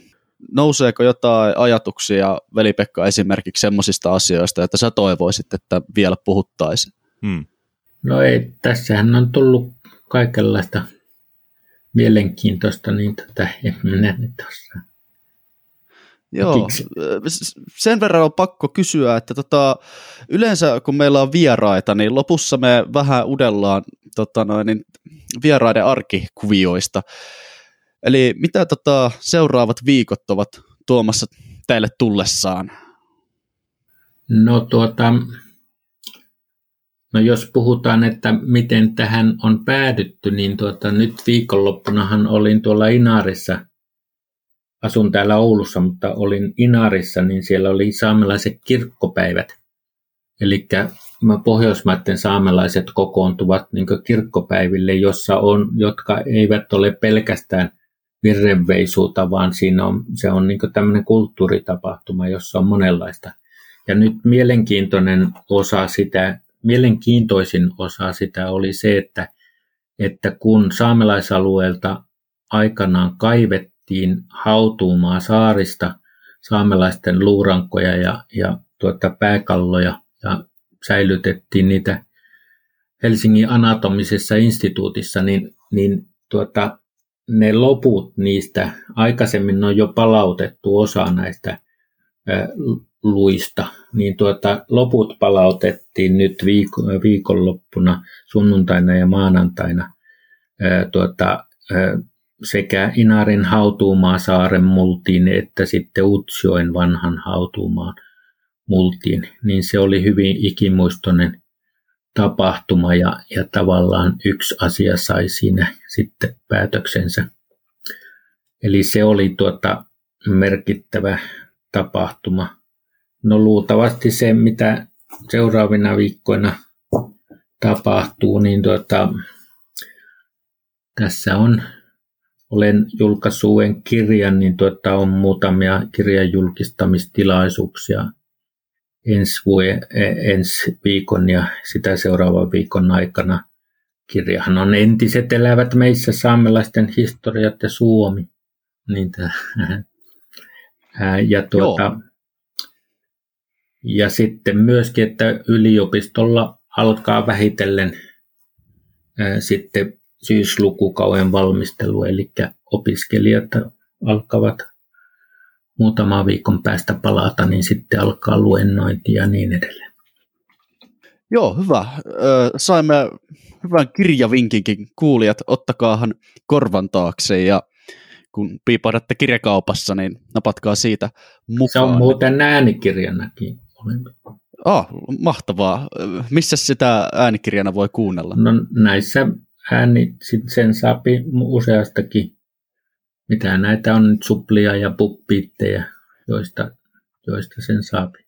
A: Nouseeko jotain ajatuksia, Veli-Pekka, esimerkiksi semmoisista asioista, että sä toivoisit, että vielä puhuttaisiin? Hmm.
C: No ei, tässähän on tullut kaikenlaista mielenkiintoista, niin tätä en minä nyt tuossa
A: Joo, sen verran on pakko kysyä, että tota, yleensä kun meillä on vieraita, niin lopussa me vähän udellaan tota noin, niin vieraiden arkikuvioista. Eli mitä tota, seuraavat viikot ovat tuomassa teille tullessaan?
C: No tuota, no jos puhutaan, että miten tähän on päädytty, niin tuota, nyt viikonloppunahan olin tuolla Inaarissa – asun täällä Oulussa, mutta olin Inarissa, niin siellä oli saamelaiset kirkkopäivät. Eli Pohjoismaiden saamelaiset kokoontuvat niin kirkkopäiville, jossa on, jotka eivät ole pelkästään virrenveisuuta, vaan siinä on, se on niin tämmöinen kulttuuritapahtuma, jossa on monenlaista. Ja nyt mielenkiintoinen osa sitä, mielenkiintoisin osa sitä oli se, että, että kun saamelaisalueelta aikanaan kaivet lähdettiin hautuumaan saarista saamelaisten luurankoja ja, ja tuota, pääkalloja ja säilytettiin niitä Helsingin anatomisessa instituutissa, niin, niin tuota, ne loput niistä, aikaisemmin on jo palautettu osa näistä ä, luista, niin tuota, loput palautettiin nyt viik- viikonloppuna, sunnuntaina ja maanantaina ä, tuota, sekä Inarin hautuumaa saaren multiin että sitten Utsjoen vanhan hautuumaan multiin, niin se oli hyvin ikimuistoinen tapahtuma ja, ja tavallaan yksi asia sai siinä sitten päätöksensä. Eli se oli tuota merkittävä tapahtuma. No luultavasti se, mitä seuraavina viikkoina tapahtuu, niin tuota, tässä on, olen julkaissut uuden kirjan, niin tuota, on muutamia kirjan julkistamistilaisuuksia ensi, vuoden, e, ensi viikon ja sitä seuraavan viikon aikana. Kirjahan on entiset elävät meissä saamelaisten historiat ja Suomi. Niin <laughs> ja, tuota, ja sitten myöskin, että yliopistolla alkaa vähitellen ää, sitten syyslukukauden valmistelu, eli opiskelijat alkavat muutaman viikon päästä palata, niin sitten alkaa luennointi ja niin edelleen.
A: Joo, hyvä. Saimme hyvän kirjavinkinkin kuulijat, ottakaahan korvan taakse ja kun piipahdatte kirjakaupassa, niin napatkaa siitä mukaan.
C: Se on muuten äänikirjanakin.
A: Ah, mahtavaa. Missä sitä äänikirjana voi kuunnella?
C: No näissä ääni, sen saapi useastakin. Mitä näitä on nyt suplia ja puppiitteja, joista, joista sen saapi.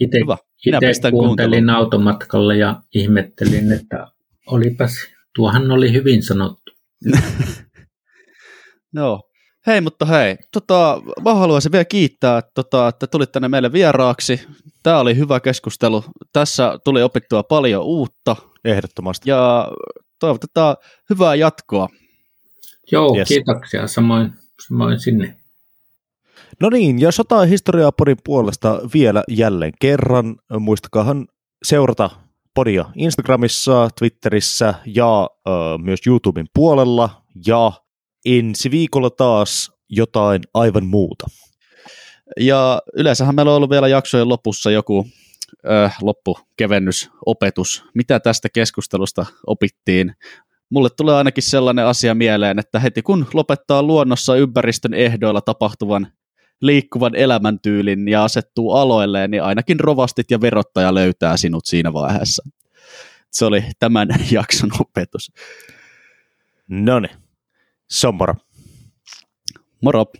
C: Itse, itse kuuntelin automatkalle ja ihmettelin, että olipas, tuohan oli hyvin sanottu. <laughs>
A: no, Hei, mutta hei, tota, mä haluaisin vielä kiittää, että, tota, että tulit tänne meille vieraaksi. Tämä oli hyvä keskustelu. Tässä tuli opittua paljon uutta.
B: Ehdottomasti.
A: Ja toivotetaan hyvää jatkoa.
C: Joo, yes. kiitoksia. Samoin, samoin sinne.
B: No niin, ja sota historiaa podin puolesta vielä jälleen kerran. Muistakaahan seurata podia Instagramissa, Twitterissä ja ö, myös YouTuben puolella. Ja ensi viikolla taas jotain aivan muuta.
A: Ja yleensähän meillä on ollut vielä jaksojen lopussa joku äh, loppukevennysopetus. Mitä tästä keskustelusta opittiin? Mulle tulee ainakin sellainen asia mieleen, että heti kun lopettaa luonnossa ympäristön ehdoilla tapahtuvan liikkuvan elämäntyylin ja asettuu aloilleen, niin ainakin rovastit ja verottaja löytää sinut siinä vaiheessa. Se oli tämän <laughs> jakson opetus.
B: No niin. Se on moro.
A: Moro.